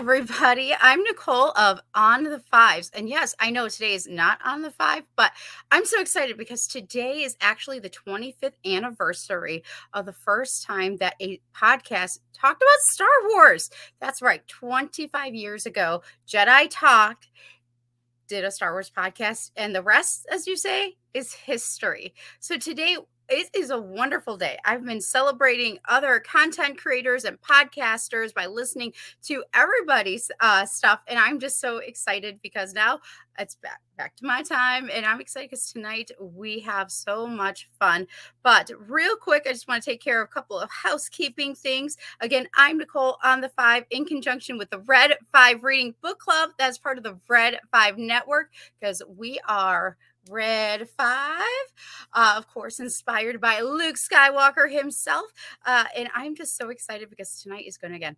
Everybody. I'm Nicole of On the Fives. And yes, I know today is not on the five, but I'm so excited because today is actually the 25th anniversary of the first time that a podcast talked about Star Wars. That's right. 25 years ago, Jedi Talk did a Star Wars podcast, and the rest, as you say, is history. So today, it is a wonderful day. I've been celebrating other content creators and podcasters by listening to everybody's uh, stuff, and I'm just so excited because now it's back back to my time, and I'm excited because tonight we have so much fun. But real quick, I just want to take care of a couple of housekeeping things. Again, I'm Nicole on the Five in conjunction with the Red Five Reading Book Club. That's part of the Red Five Network because we are Red Five, uh, of course, inspired by Luke Skywalker himself. Uh, and I'm just so excited because tonight is going to again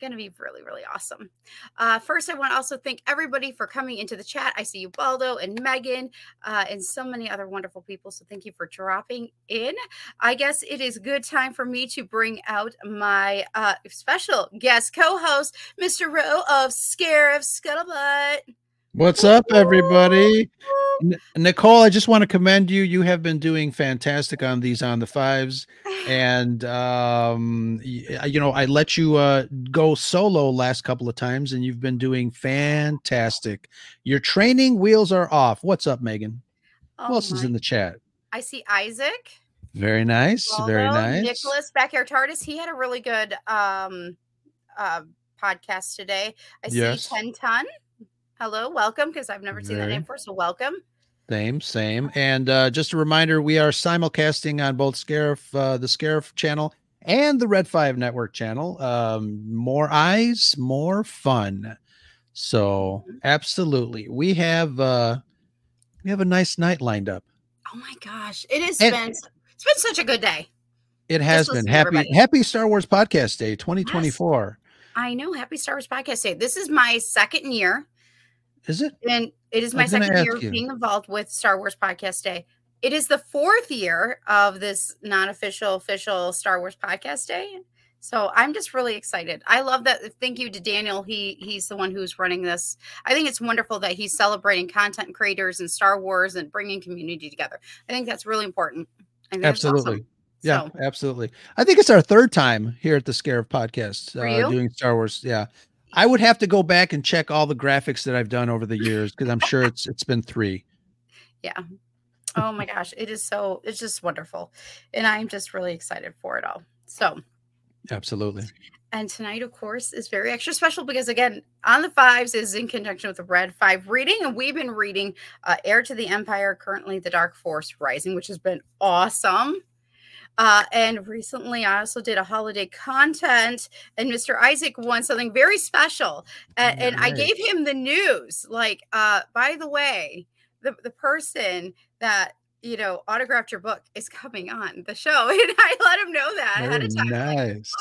going to be really, really awesome. Uh, first, I want to also thank everybody for coming into the chat. I see you, Baldo and Megan, uh, and so many other wonderful people. So thank you for dropping in. I guess it is good time for me to bring out my uh, special guest co-host, Mr. Ro of Scare Scarif Scuttlebutt. What's up, everybody? N- Nicole, I just want to commend you. You have been doing fantastic on these on the fives, and um, you know I let you uh, go solo last couple of times, and you've been doing fantastic. Your training wheels are off. What's up, Megan? Oh Who else is in the chat? I see Isaac. Very nice, very nice. Nicholas Backyard Tardis. He had a really good um uh podcast today. I see Yes. 10 ton. Hello, welcome, because I've never seen that name before. So welcome. Same, same. And uh, just a reminder, we are simulcasting on both Scarif, uh, the Scarif channel and the Red Five Network channel. Um, more eyes, more fun. So absolutely, we have uh, we have a nice night lined up. Oh my gosh. It has And- been it's been such a good day. It has listen been happy everybody. Happy Star Wars Podcast Day 2024. I know. Happy Star Wars Podcast Day. This is my second year, Is it? and it is my second year you. being involved with Star Wars Podcast Day. It is the fourth year of this non-official official Star Wars Podcast Day. So I'm just really excited. I love that. Thank you to Daniel. He he's the one who's running this. I think it's wonderful that he's celebrating content creators and Star Wars and bringing community together. I think that's really important. That's awesome. Absolutely. Yeah, So, absolutely. I think it's our third time here at the Scarif Podcast For uh, doing Star Wars. Yeah. I would have to go back and check all the graphics that I've done over the years because I'm sure it's it's been three. yeah. Oh my gosh, it is so it's just wonderful. And I'm just really excited for it all. So, Absolutely. and tonight, of course, is very extra special because again, on the fives is in conjunction with the Red Five reading, and we've been reading uh, Heir to the Empire, currently The Dark Force Rising, which has been awesome. Uh, and recently, I also did a holiday content, and Mr. Isaac won something very special. A- and I gave him the news, like, uh, by the way, the the person that you know autographed your book is coming on the show, and I let him know that ahead Very of time. Like, nice.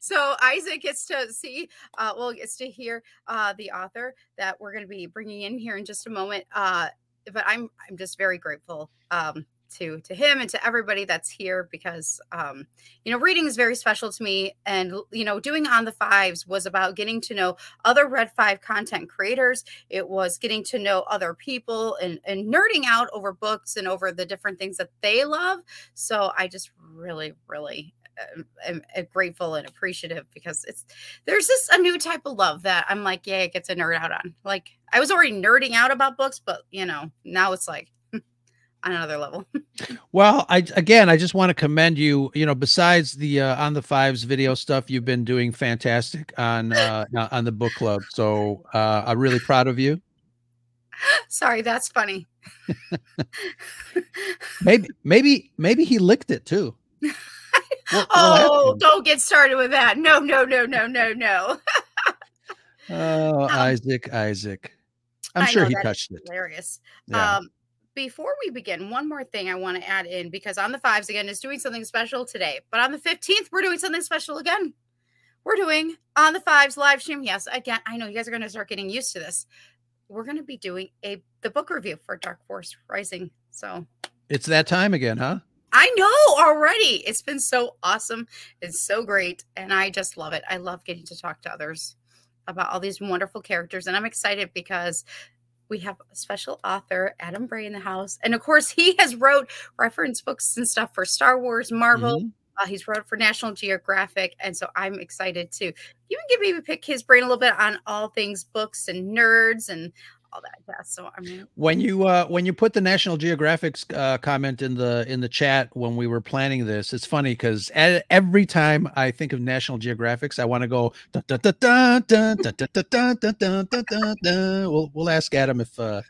so Isaac gets to see, uh, well, gets to hear uh, the author that we're going to be bringing in here in just a moment. Uh, but I'm I'm just very grateful um, to to him and to everybody that's here because um, you know reading is very special to me, and you know doing on the fives was about getting to know other Red Five content creators. It was getting to know other people and and nerding out over books and over the different things that they love. So I just really really am, am, am grateful and appreciative because it's there's just a new type of love that I'm like, yeah, it gets a nerd out on. Like I was already nerding out about books, but you know, now it's like another level. Well, I again, I just want to commend you. You know, besides the uh, on the fives video stuff, you've been doing fantastic on uh, on the book club. So uh, I'm really proud of you. Sorry, that's funny. Maybe, maybe, maybe he licked it too. We'll oh, don't get started with that. No, no, no, no, no, no. Oh, Isaac, Isaac. I'm I sure he touched it. Hilarious. Yeah. Um, before we begin, one more thing I want to add in because on the fives again is doing something special today, but on the 15th, we're doing something special again. We're doing on the fives live stream. Yes, again, I know you guys are going to start getting used to this. We're going to be doing a the book review for Dark Force Rising. So it's that time again, huh? I know already. It's been so awesome. It's so great. And I just love it. I love getting to talk to others about all these wonderful characters. And I'm excited because we have a special author, Adam Bray, in the house. And of course, he has wrote reference books and stuff for Star Wars, Marvel. Mm-hmm. Uh, he's wrote for National Geographic, and so I'm excited to even give maybe pick his brain a little bit on all things books and nerds and all that yeah so i mean when you uh when you put the national geographic's uh comment in the in the chat when we were planning this it's funny because every time i think of national geographics i want to go we'll, ask adam if uh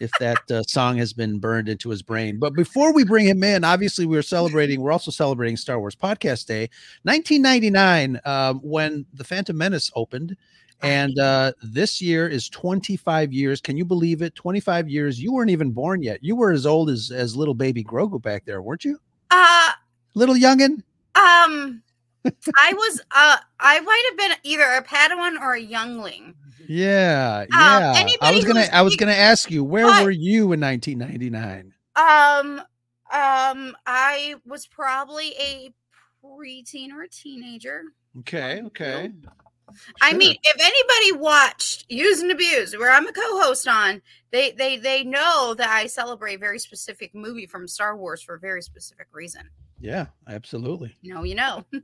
if that uh, song has been burned into his brain. But before we bring him in, obviously we are celebrating. We're also celebrating Star Wars Podcast Day, 1999, um, when the Phantom Menace opened, and uh, this year is 25 years. Can you believe it? 25 years. You weren't even born yet. You were as old as as little baby Grogu back there, weren't you? Uh little youngin. Um, I was. Uh, I might have been either a Padawan or a youngling. Yeah, um, yeah. Um, I was gonna. I was gonna ask you where what? were you in 1999? Um, um, I was probably a preteen or a teenager. Okay. Okay. I mean, if anybody watched Used and Abused, where I'm a co-host on, they they they know that I celebrate a very specific movie from Star Wars for a very specific reason. Yeah, absolutely. You know, you know.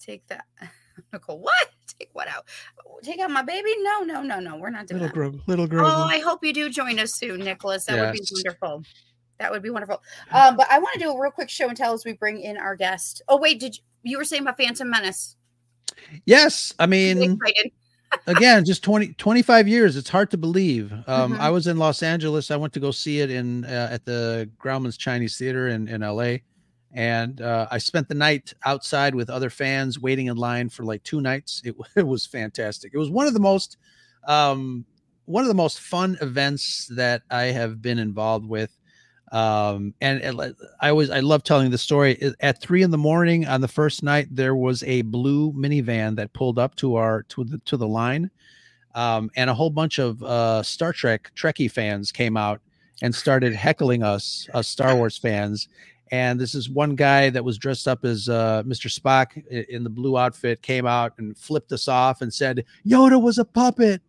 Take that. Nicole, what? Take what out? Take out my baby? No, no, no, no. We're not doing little that. Girl, little girl. Oh, I hope you do join us soon, Nicholas. That yes. would be wonderful. That would be wonderful. Um, but I want to do a real quick show and tell as we bring in our guest. Oh, wait, did you, you were saying about Phantom Menace? Yes, I mean, again, just 20, 25 years. It's hard to believe. Um, mm-hmm. I was in Los Angeles. I went to go see it in uh, at the Grauman's Chinese Theater in in L.A. And uh, I spent the night outside with other fans, waiting in line for like two nights. It, it was fantastic. It was one of the most um, one of the most fun events that I have been involved with um and, and i always i love telling the story. At three in the morning on the first night there was a blue minivan that pulled up to our to the to the line. Um and a whole bunch of uh star trek trekkie fans came out and started heckling us us star wars fans. And this is one guy that was dressed up as uh, Mr. Spock in the blue outfit came out and flipped us off and said Yoda was a puppet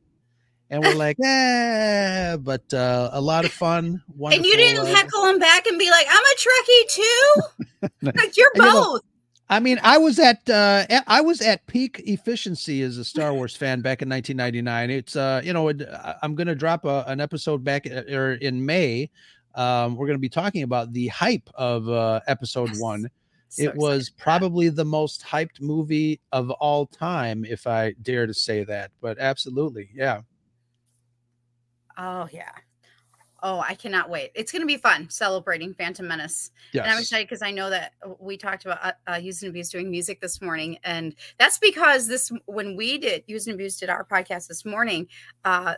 and we're like, yeah, but uh, a lot of fun. And you didn't uh, heckle him back and be like, I'm a Trekkie too. like you're both. I mean, I was at uh, I was at peak efficiency as a Star Wars fan back in 1999. It's uh, you know, I'm going to drop a, an episode back uh, or in May. Um, we're going to be talking about the hype of uh, Episode yes. One. So it was probably the most hyped movie of all time, if I dare to say that. But absolutely, yeah. Oh yeah. Oh, I cannot wait. It's going to be fun celebrating Phantom Menace. Yes. And I'm excited because I know that uh, we talked about uh, uh, Used and Abused doing music this morning. And that's because this, when we did Used and Abused did our podcast this morning, uh,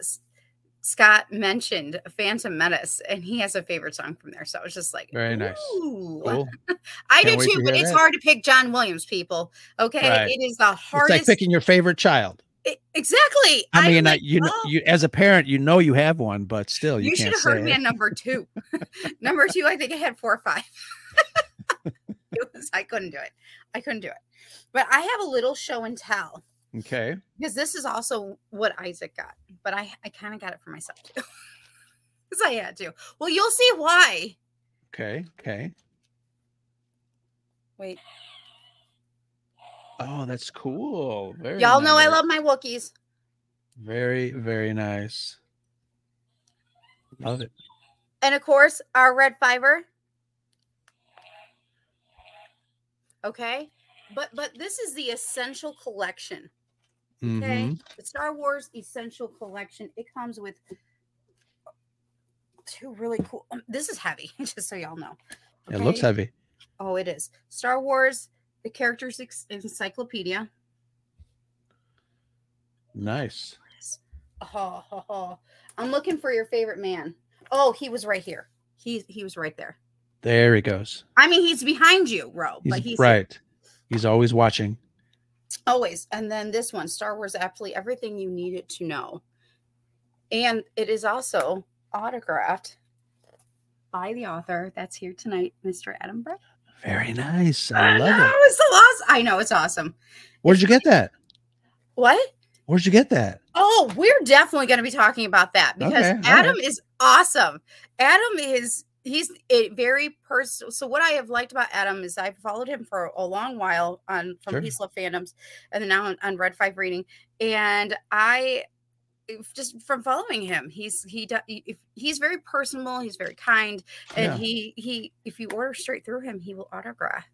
Scott mentioned Phantom Menace and he has a favorite song from there. So I was just like, very nice. Cool. I Can't do too, but it's that. hard to pick John Williams, people. Okay. Right. It is the hardest. It's like picking your favorite child. Exactly. I mean, I, you know, you as a parent, you know you have one, but still, you, you should have heard me at number two. number two, I think I had four or five. it was, I couldn't do it. I couldn't do it. But I have a little show and tell. Okay. Because this is also what Isaac got, but I I kind of got it for myself too. Because I had to. Well, you'll see why. Okay. Okay. Wait. Oh, that's cool. Very Y'all nice. know I love my Wookiees. Very, very nice. Love it. And of course, our red fiber. Okay. But but this is the essential collection. Okay. Mm-hmm. The Star Wars Essential Collection. It comes with two really cool. Um, this is heavy, just so y'all know. Okay? It looks heavy. Oh, it is. Star Wars the characters encyclopedia. Nice. Oh, oh, oh, I'm looking for your favorite man. Oh, he was right here. He he was right there. There he goes. I mean, he's behind you, Ro. He's, but he's right. Here. He's always watching. Always. And then this one, Star Wars Absolutely Everything You Needed to Know. And it is also autographed by the author that's here tonight, Mr. Adam Bray. Very nice. I, I love know, it. It's awesome. I know it's awesome. Where'd you get that? What? Where'd you get that? Oh, we're definitely going to be talking about that because Okay, Adam right. is awesome. Adam is he's a very personal. So what I have liked about Adam is I've followed him for a long while on from Sure. Peace Love Fandoms, and then now on, on Red Five Reading, and I just from following him, he's he if he's very personable, he's very kind, and Yeah. he he if you order straight through him, he will autograph,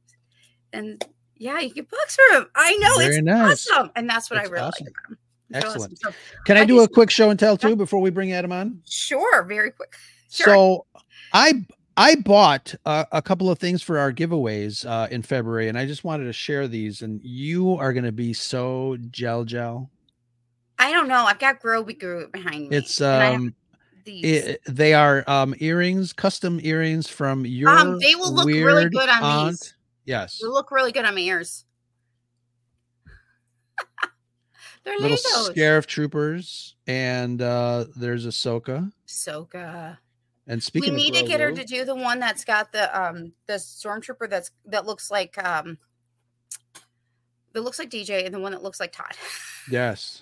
and yeah, you get books from him. I know Very it's nice. awesome, and that's what I really awesome. like about him. So awesome. Excellent. So, Can I I do a quick show and tell too before we bring Adam on? sure, very quick. Sure. So I I bought uh, a couple of things for our giveaways uh, in February, and I just wanted to share these. And you are going to be so gel gel. I don't know. I've got Groby Group behind me. It's and I have um, it, they are um earrings, custom earrings from your Um, they will look really good on aunt. these. Yes, They look really good on my ears. They're little Legos. scarif troopers, and uh there's Ahsoka. Soka. And We speaking, of need to get her to do the one that's got the um the stormtrooper that's that looks like um that looks like DJ and the one that looks like Todd. Yes.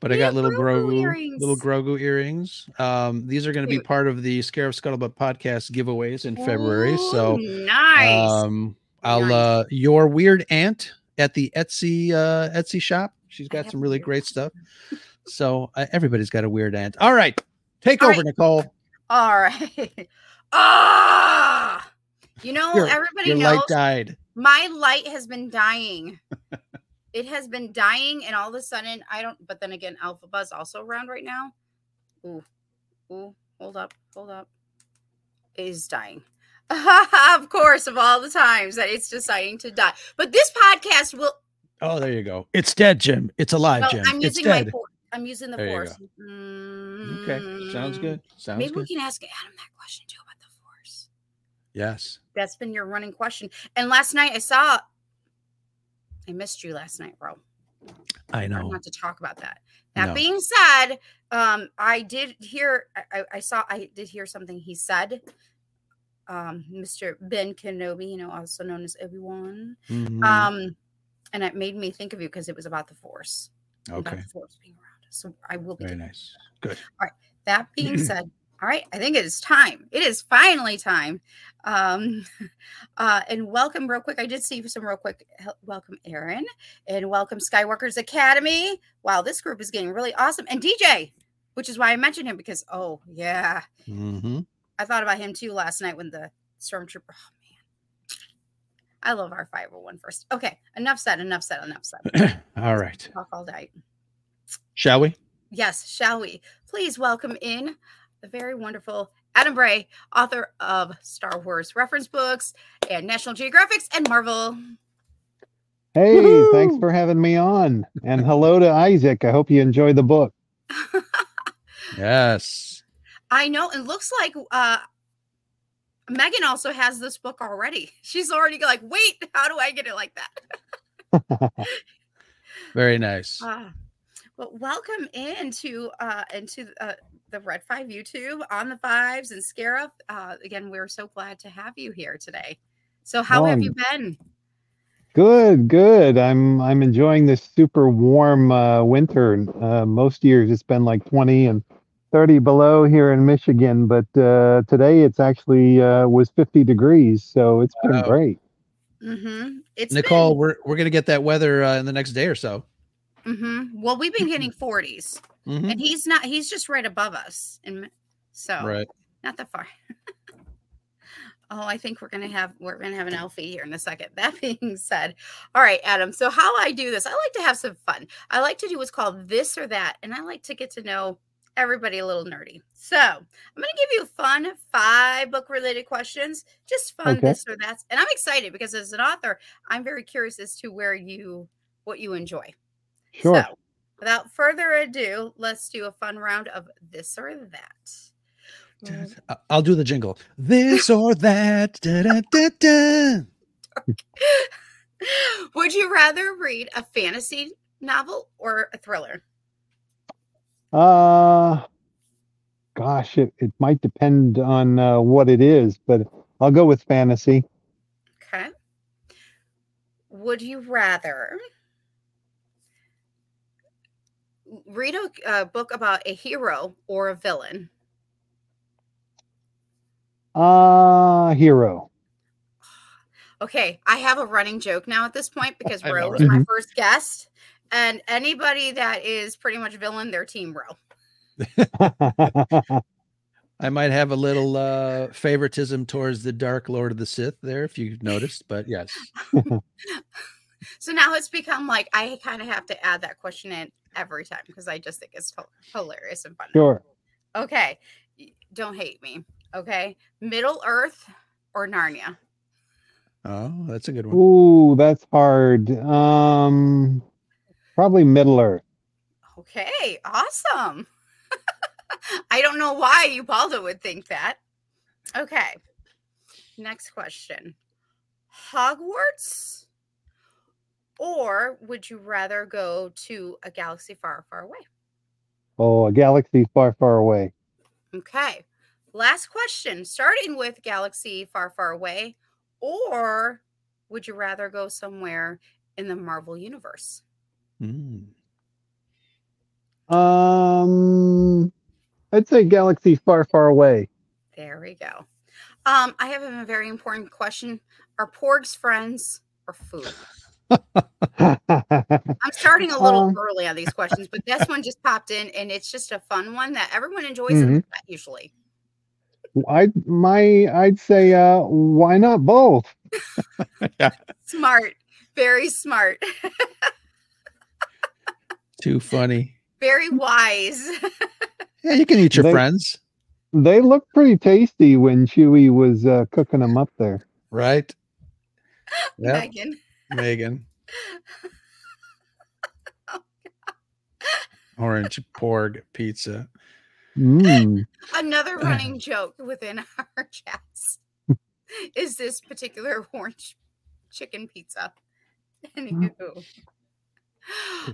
But I got little Grogu earrings. little Grogu earrings. Um, these are going to be part of the Scarif Scuttlebutt podcast giveaways in February. So, nice. um, I'll Nice. uh, your weird aunt at the Etsy uh Etsy shop. She's got some really great stuff. So uh, everybody's got a weird aunt. All right, take All over, right. Nicole. All right. ah, you know, Your- everybody Your knows light died. my light has been dying. It has been dying, and all of a sudden, I don't. But then again, Alpha Buzz also around right now. Ooh, ooh, hold up, hold up. It is dying. of course, of all the times that it's deciding to die. But this podcast will. Oh, there you go. It's dead, Jim. It's alive, No, Jim. I'm it's using my dead. force. I'm using the There force. Mm-hmm. Okay, sounds good. Sounds Maybe we can ask Adam that question too about the force. Yes. That's been your running question. And last night I saw. I missed you last night, bro. I know. not want to talk about that. That No. being said, um, I did hear. I, I- I saw. I did hear something he said. Um, Mr. Ben Kenobi, you know, also known as Obi Wan. Mhm. Um, and it made me think of you because it was about the Force. Okay. About the Force being around. So I will be. Very nice. Good. All right. That being said, all right, I think it is time. It is finally time. Um, uh, and welcome, real quick. I did see some real quick. Welcome, Aaron, and welcome, Skywalker's Academy. Wow, this group is getting really awesome. And DJ, which is why I mentioned him because, oh, yeah, hmm I thought about him too last night when the Stormtrooper. Oh, man. I love our 501 first. Okay, enough said, enough said, enough said. All right. Talk all night. Shall we? Yes, shall we? Please welcome in the very wonderful Adam Bray, author of Star Wars reference books and National Geographics and Marvel. Hey, thanks for having me on. And hello to Isaac. I hope you enjoy the book. Yes. I know it looks like uh Megan also has this book already. She's already like, wait, how do I get it like that? Very nice. Ah, well, welcome into uh into uh, the Red Five YouTube on the Fives and Scarif. Uh, again, we're so glad to have you here today. So, how have you been? Good, good. I'm I'm enjoying this super warm uh, winter. Uh, most years it's been like 20 and 30 below here in Michigan, but uh, today it's actually uh, was 50 degrees, so it's been Wow. great. Mm-hmm. It's Nicole, Been, we're we're gonna get that weather uh, in the next day or so. Hmm Well, we've been getting 40s, Mhm. and he's not. He's just right above us, and so Right. not that far. oh, I think we're gonna have we're gonna have an Alfie here in a second. That being said, all right, Adam. So how I do this, I like to have some fun. I like to do what's called this or that, and I like to get to know everybody a little nerdy. So I'm gonna give you fun five book related questions, just fun Okay. this or that. And I'm excited because as an author, I'm very curious as to where you what you enjoy. Sure. So, without further ado, let's do a fun round of this or that. I- I'll do the jingle. This or that. Da, da, da, da. Would you rather read a fantasy novel or a thriller? Uh, gosh, it, it might depend on uh, what it is, but I'll go with fantasy. Okay. Would you rather read a, a book about a hero or a villain. Uh hero. Okay, I have a running joke now at this point because I know, Ro was right? my Mhm. first guest, and anybody that is pretty much villain, their team Ro. I might have a little uh favoritism towards the Dark Lord of the Sith there, if you noticed, but yes. So now it's become like I kind of have to add that question in every time because I just think it's hilarious and fun. sure. Okay, don't hate me. Okay, Middle Earth or Narnia? Oh, that's a good one. Ooh, that's hard. Um probably Middle Earth. Okay, awesome. I don't know why Ubaldo would think that. Okay. Next question. Hogwarts or would you rather go to a galaxy far, far away? Oh, a galaxy far, far away. Okay. Last question. Starting with galaxy far, far away or would you rather go somewhere in the Marvel universe? Mm. Um I'd say galaxy far, far away. There we go. Um, I have a very important question. Are porgs friends or food? I'm starting a little Um, early on these questions, but this one just popped in and it's just a fun one that everyone enjoys Mhm. in the chat usually. I my I'd say uh why not both? Smart, very smart, Too funny. very wise. Yeah, you can eat your They- friends, They look pretty tasty when Chewie was uh, cooking them up there. right? Yeah, Megan. Megan. Orange porg pizza. Mm. Another running joke within our chats is this particular orange chicken pizza. Anywho.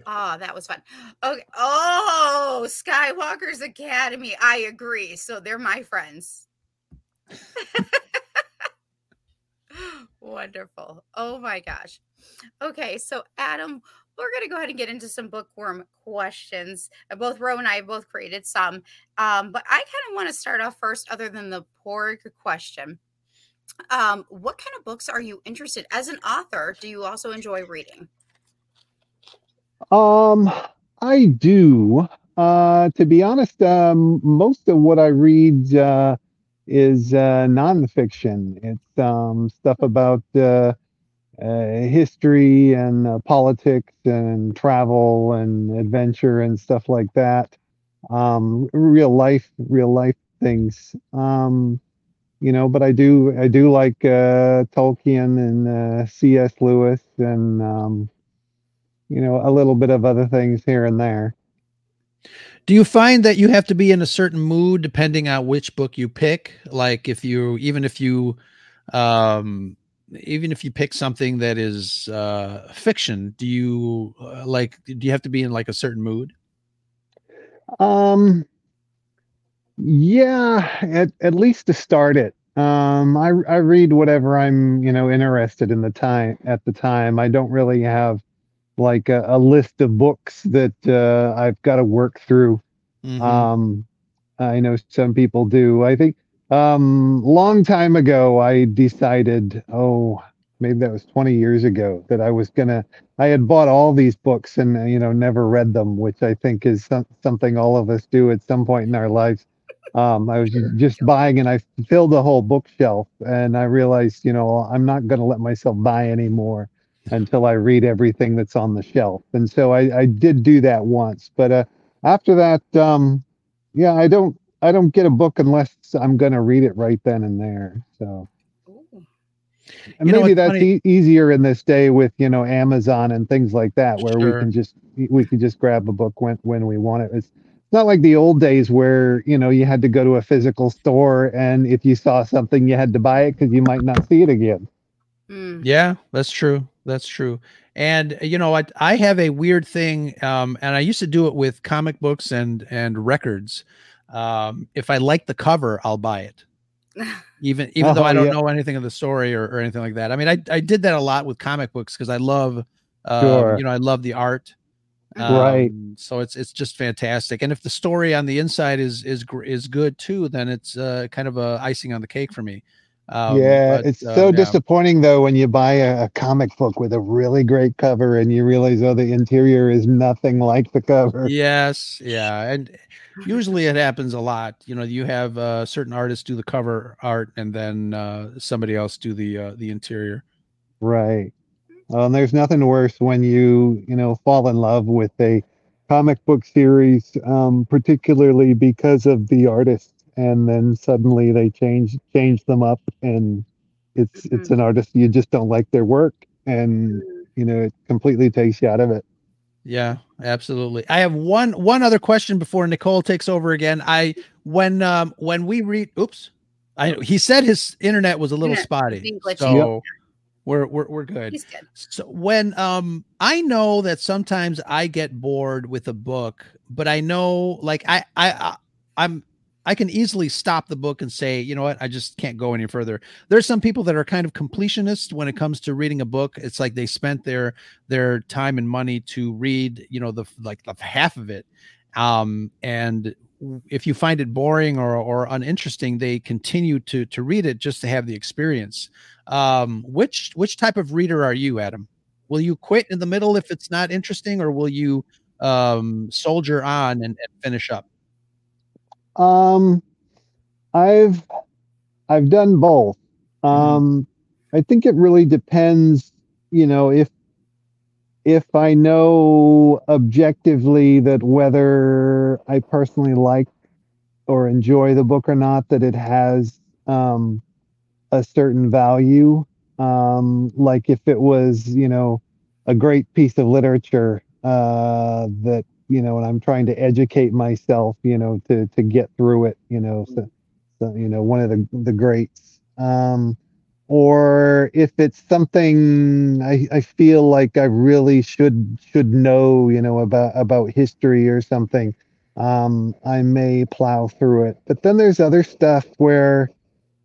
Oh, that was fun. Okay. Oh, Skywalker's Academy. I agree. So they're my friends. Wonderful. Oh my gosh. Okay, so Adam, we're going to go ahead and get into some bookworm questions. Uh, Both Ro and I both created some. Um, but I kind of want to start off first, other than the porg question. Um, what kind of books are you interested as an author? Do you also enjoy reading? Um, I do. Uh, to be honest, um, most of what I read uh, is uh, nonfiction. It's um, stuff about uh, uh, history and uh, politics and travel and adventure and stuff like that. Um, real life, real life things. Um, you know, but I do, I do like uh, Tolkien and C.S. Lewis and um, you know, a little bit of other things here and there. Do you find that you have to be in a certain mood depending on which book you pick? Like if you even if you um even if you pick something that is uh fiction, do you uh, like do you have to be in like a certain mood? Um, yeah, at, at least to start it. Um, I, I read whatever I'm, you know, interested in the time at the time. I don't really have like a, a list of books that uh, I've got to work through. Mhm. Um, I know some people do. I think um, long time ago I decided, oh, maybe that was 20 years ago, that I was gonna. I had bought all these books and you know never read them, which I think is some, something all of us do at some point in our lives. Um, I was ju- just buying and I filled the whole bookshelf, and I realized, you know, I'm not gonna let myself buy anymore until I read everything that's on the shelf. And so I, I did do that once, but uh, after that, um, yeah, I don't I don't get a book unless I'm gonna read it right then and there. So and You maybe that's e- easier in this day with you know Amazon and things like that, where we can just we can just grab a book when when we want it. It's not like the old days where you know you had to go to a physical store and if you saw something you had to buy it because you might not see it again. Mm. Yeah, that's true. That's true. And you know, I I have a weird thing, um, and I used to do it with comic books and and records. Um, if I like the cover, I'll buy it, even even though Oh, I don't yeah. know anything of the story or, or anything like that. I mean, I I did that a lot with comic books because I love, uh, Sure. you know, I love the art. Um, right. So it's it's just fantastic. And if the story on the inside is is is good too, then it's uh, kind of a icing on the cake for me. Um, yeah, but, it's uh, so yeah. disappointing though when you buy a, a, comic book with a really great cover and you realize oh the interior is nothing like the cover. Yes, yeah, and usually it happens a lot. You know, you have uh, certain artists do the cover art and then uh, somebody else do the uh, the interior. Right. Well, and there's nothing worse when you you know fall in love with a comic book series, um, particularly because of the artist and then suddenly they change change them up and it's mm-hmm. it's an artist you just don't like their work and mm-hmm. you know it completely takes you out of it yeah absolutely i have one one other question before nicole takes over again i when um when we read oops i he said his internet was a little yeah, spotty so yep. we're, we're we're good. good so when um i know that sometimes i get bored with a book but i know like i i, I i'm I can easily stop the book and say, you know what, I just can't go any further. There's some people that are kind of completionists when it comes to reading a book. It's like they spent their their time and money to read, you know, the like the half of it. Um, and if you find it boring or or uninteresting, they continue to to read it just to have the experience. Um, which which type of reader are you, Adam? Will you quit in the middle if it's not interesting, or will you um, soldier on and, and finish up? Um, I've I've done both. Mm-hmm. Um, I think it really depends. You know, if if I know objectively that whether I personally like or enjoy the book or not, that it has um, a certain value. Um, like if it was, you know, a great piece of literature uh, that you know, and I'm trying to educate myself, you know, to to get through it, you know, so, so you know, one of the the greats. Um, or if it's something I, I feel like I really should should know, you know, about about history or something, um, I may plow through it. But then there's other stuff where,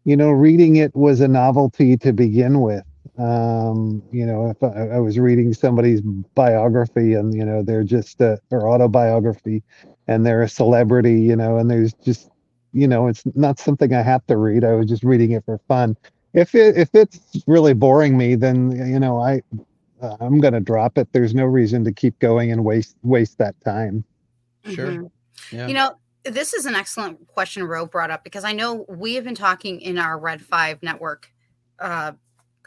you know, reading it was a novelty to begin with um you know if I, I, was reading somebody's biography and you know they're just a, or autobiography and they're a celebrity you know and there's just you know it's not something i have to read. I was just reading it for fun. If it if it's really boring me then you know i uh, i'm gonna drop it. There's no reason to keep going and waste waste that time. Sure. Mm-hmm. yeah. you know this is an excellent question Ro brought up because I know we have been talking in our Red Five network uh,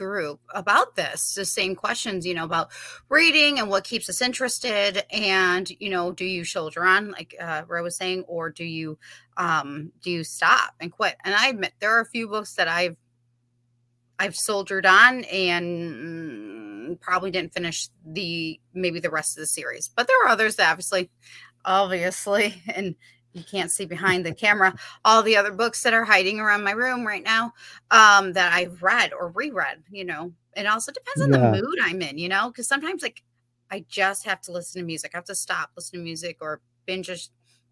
group about this the same questions you know about reading and what keeps us interested and you know do you soldier on like uh Ro was saying or do you um do you stop and quit? And i admit there are a few books that i've i've soldiered on and probably didn't finish the maybe the rest of the series but there are others that obviously obviously and you can't see behind the camera all the other books that are hiding around my room right now um, that I've read or reread, you know. It also depends on yeah. the mood I'm in, you know, because sometimes like I just have to listen to music. I have to stop, listen to music or binge a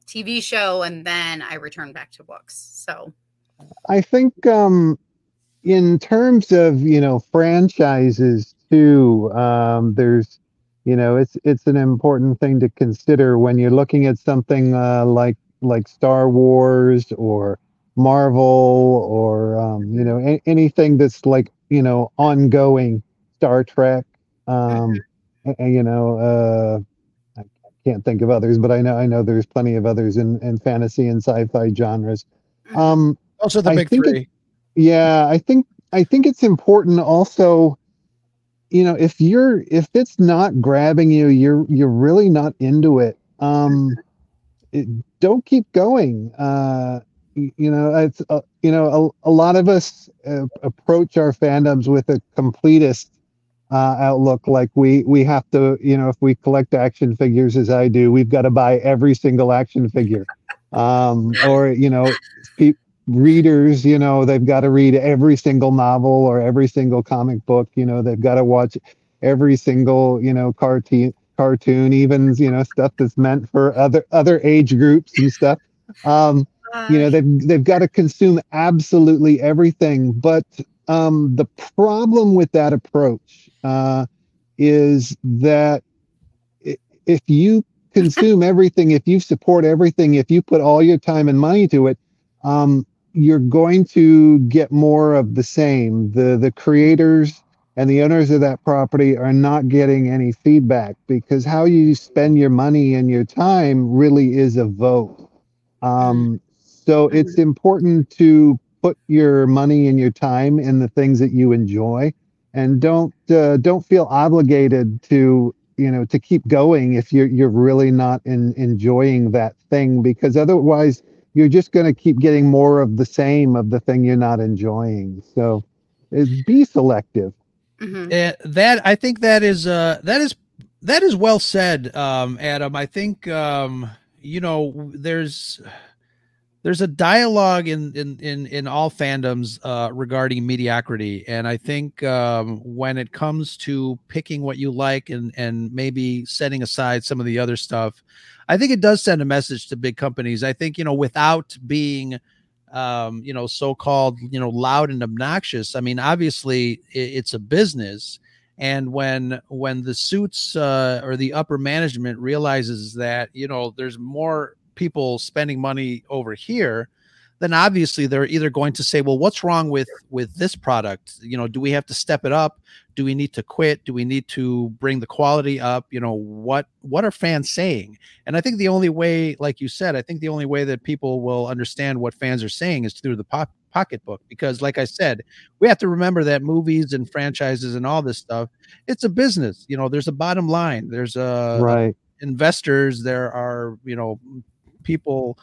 TV show and then I return back to books. So I think um in terms of, you know, franchises too, um there's you know it's it's an important thing to consider when you're looking at something uh, like like Star Wars or Marvel or um, you know a- anything that's like you know ongoing Star Trek. Um, mm-hmm. you know, uh, I can't think of others, but I know I know there's plenty of others in, in fantasy and sci-fi genres. Mm-hmm. Um, also, the big three. It, yeah, I think I think it's important also you know if you're if it's not grabbing you you're you're really not into it um it, don't keep going. Uh, you know, it's uh, you know a, a lot of us uh, approach our fandoms with a completist uh, outlook. Like we we have to, you know, if we collect action figures as I do, we've got to buy every single action figure. Um, or you know, pe- readers, you know, they've got to read every single novel or every single comic book. You know, they've got to watch every single you know cartoon cartoon, even you know stuff that's meant for other other age groups and stuff. Um, you know they've they've got to consume absolutely everything. But um, the problem with that approach uh, is that if you consume everything, if you support everything, if you put all your time and money to it, um, you're going to get more of the same. The the creators and the owners of that property are not getting any feedback because how you spend your money and your time really is a vote. Um, so it's important to put your money and your time in the things that you enjoy, and don't uh, don't feel obligated to you know to keep going if you're you're really not in, enjoying that thing because otherwise you're just going to keep getting more of the same of the thing you're not enjoying. So, be selective. Mm-hmm. Uh, that I think that is uh that is that is well said, um, Adam. I think um, you know there's there's a dialogue in in in, in all fandoms uh, regarding mediocrity, and I think um, when it comes to picking what you like and and maybe setting aside some of the other stuff, I think it does send a message to big companies. I think you know without being um, you know, so-called, you know, loud and obnoxious. I mean, obviously, it, it's a business, and when when the suits uh, or the upper management realizes that you know there's more people spending money over here then obviously they're either going to say well what's wrong with with this product? You know do we have to step it up? Do we need to quit? Do we need to bring the quality up? You know what what are fans saying? And i think the only way like you said i think the only way that people will understand what fans are saying is through the pop pocketbook because like i said we have to remember that movies and franchises and all this stuff it's a business you know there's a bottom line there's a right. investors there are you know people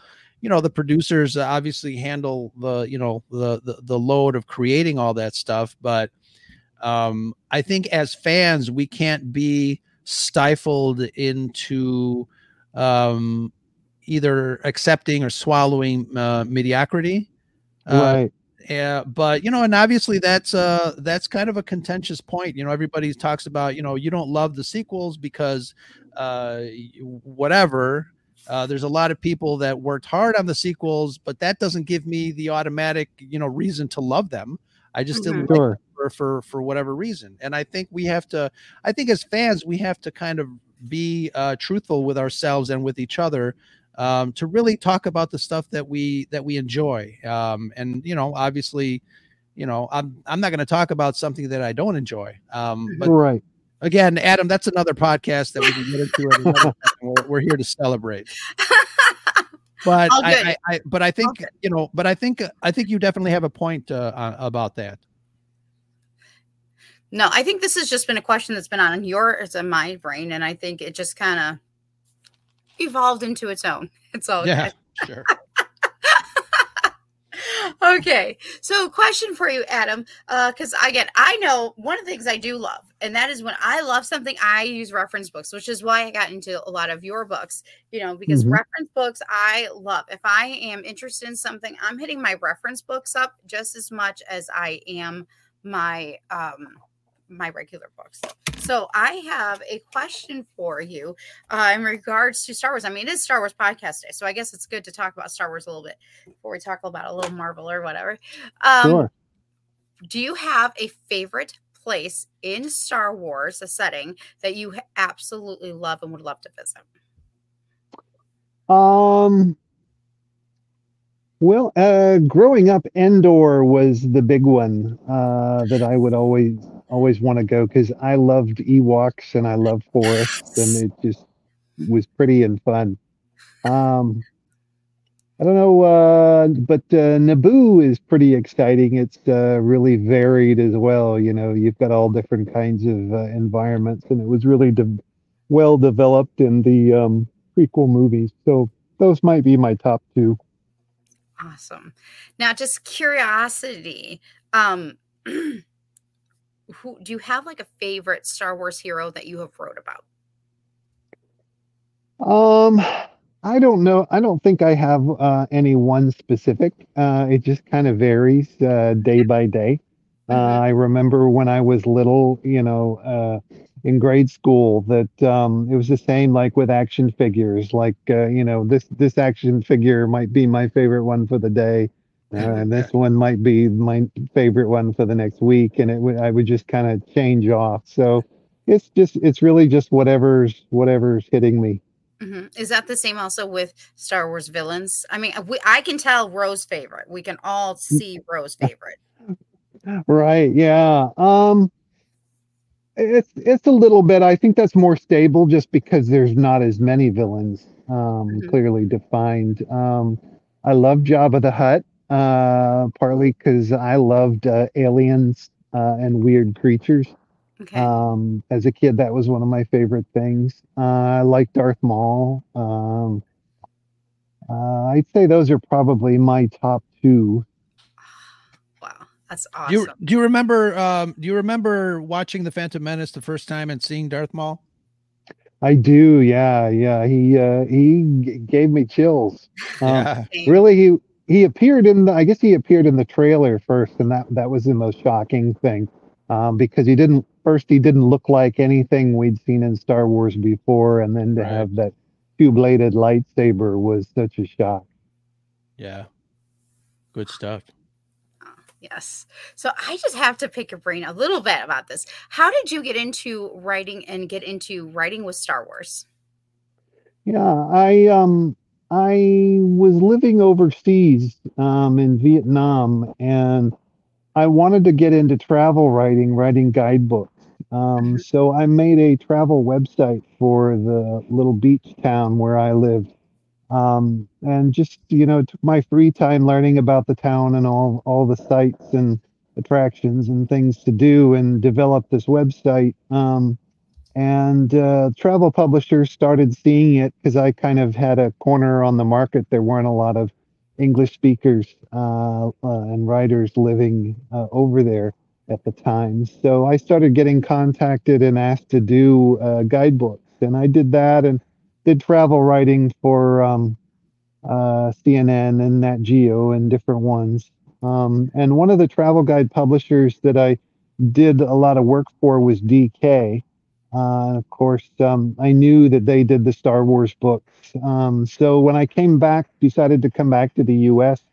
you know the producers obviously handle the you know the, the the, load of creating all that stuff but um i think as fans we can't be stifled into um either accepting or swallowing uh, mediocrity uh, right yeah, but you know, and obviously that's uh that's kind of a contentious point. You know, everybody talks about you know you don't love the sequels because uh whatever uh, there's a lot of people that worked hard on the sequels, but that doesn't give me the automatic, you know, reason to love them. I just mm-hmm. didn't sure. for, for for whatever reason. And I think we have to. I think as fans, we have to kind of be uh, truthful with ourselves and with each other um, to really talk about the stuff that we that we enjoy. Um, and you know, obviously, you know, I'm I'm not going to talk about something that I don't enjoy. Um, but right again, Adam, that's another podcast that we can get into. we're, we're, here to celebrate. But I, I, I, but I think okay. you know, but I think I think you definitely have a point uh, uh, about that. No, I think this has just been a question that's been on your yours and my brain, and I think it just kind of evolved into its own. It's all yeah, sure okay. So, question for you, Adam. Because uh, again, I know one of the things I do love, and that is when I love something, I use reference books, which is why I got into a lot of your books. You know, because mm-hmm. reference books I love. If I am interested in something, I'm hitting my reference books up just as much as I am my um my regular books. So I have a question for you uh, in regards to Star Wars. I mean, it is Star Wars podcast day, so I guess it's good to talk about Star Wars a little bit before we talk about a little Marvel or whatever. Um, sure. Do you have a favorite place in Star Wars, a setting that you absolutely love and would love to visit? Um. Well, uh, growing up, Endor was the big one uh, that I would always always want to go because I loved Ewoks and I love forests and it just was pretty and fun. Um, I don't know, uh, but uh, Naboo is pretty exciting. It's uh, really varied as well. You know, you've got all different kinds of uh, environments, and it was really de- well developed in the um, prequel movies. So those might be my top two. Awesome. Now, just curiosity. Um, who do you have like a favorite Star Wars hero that you have wrote about? Um, I don't know. I don't think I have uh, any one specific. Uh, it just kind of varies uh, day by day. Uh, mm-hmm. I remember when I was little, you know, uh, in grade school, that um, it was the same like with action figures. Like, uh, you know, this this action figure might be my favorite one for the day uh, and this one might be my favorite one for the next week and it would i would just kind of change off so it's just it's really just whatever's whatever's hitting me. hmm Is that the same also with Star Wars villains? I mean, we, I can tell Ro's favorite. We can all see Ro's favorite. Right. Yeah. Um it's it's a little bit I think that's more stable just because there's not as many villains um Mhm. clearly defined. Um I love Jabba the Hutt uh partly cuz I loved uh, aliens uh, and weird creatures. Okay. Um as a kid that was one of my favorite things. Uh I like Darth Maul. Um uh, I'd say those are probably my top 2. wow, that's Do you awesome. do you remember um do you remember watching the Phantom Menace the first time and seeing Darth Maul? I do, yeah, yeah. He uh, he g- gave me chills. Um, yeah. Really, he he appeared in the. I guess he appeared in the trailer first, and that that was the most shocking thing, um, because he didn't first he didn't look like anything we'd seen in Star Wars before, and then to Right. have that two bladed lightsaber was such a shock. Yeah. Good stuff. Yes. So I just have to pick your brain a little bit about this. How did you get into writing and get into writing with Star Wars? Yeah, I um I was living overseas um in Vietnam and I wanted to get into travel writing, writing guidebooks. Um Mhm. so I made a travel website for the little beach town where I lived. Um and just, you know, took my free time learning about the town and all all the sites and attractions and things to do and developed this website. Um and uh, travel publishers started seeing it because I kind of had a corner on the market. There weren't a lot of English speakers uh, uh, and writers living uh, over there at the time. So I started getting contacted and asked to do uh, guidebooks, and I did that and did travel writing for um, uh, CNN and Nat Geo and different ones. Um, and one of the travel guide publishers that I did a lot of work for was DK. Uh, of course, um, I knew that they did the Star Wars books. Um, so when I came back, decided to come back to the U.S.,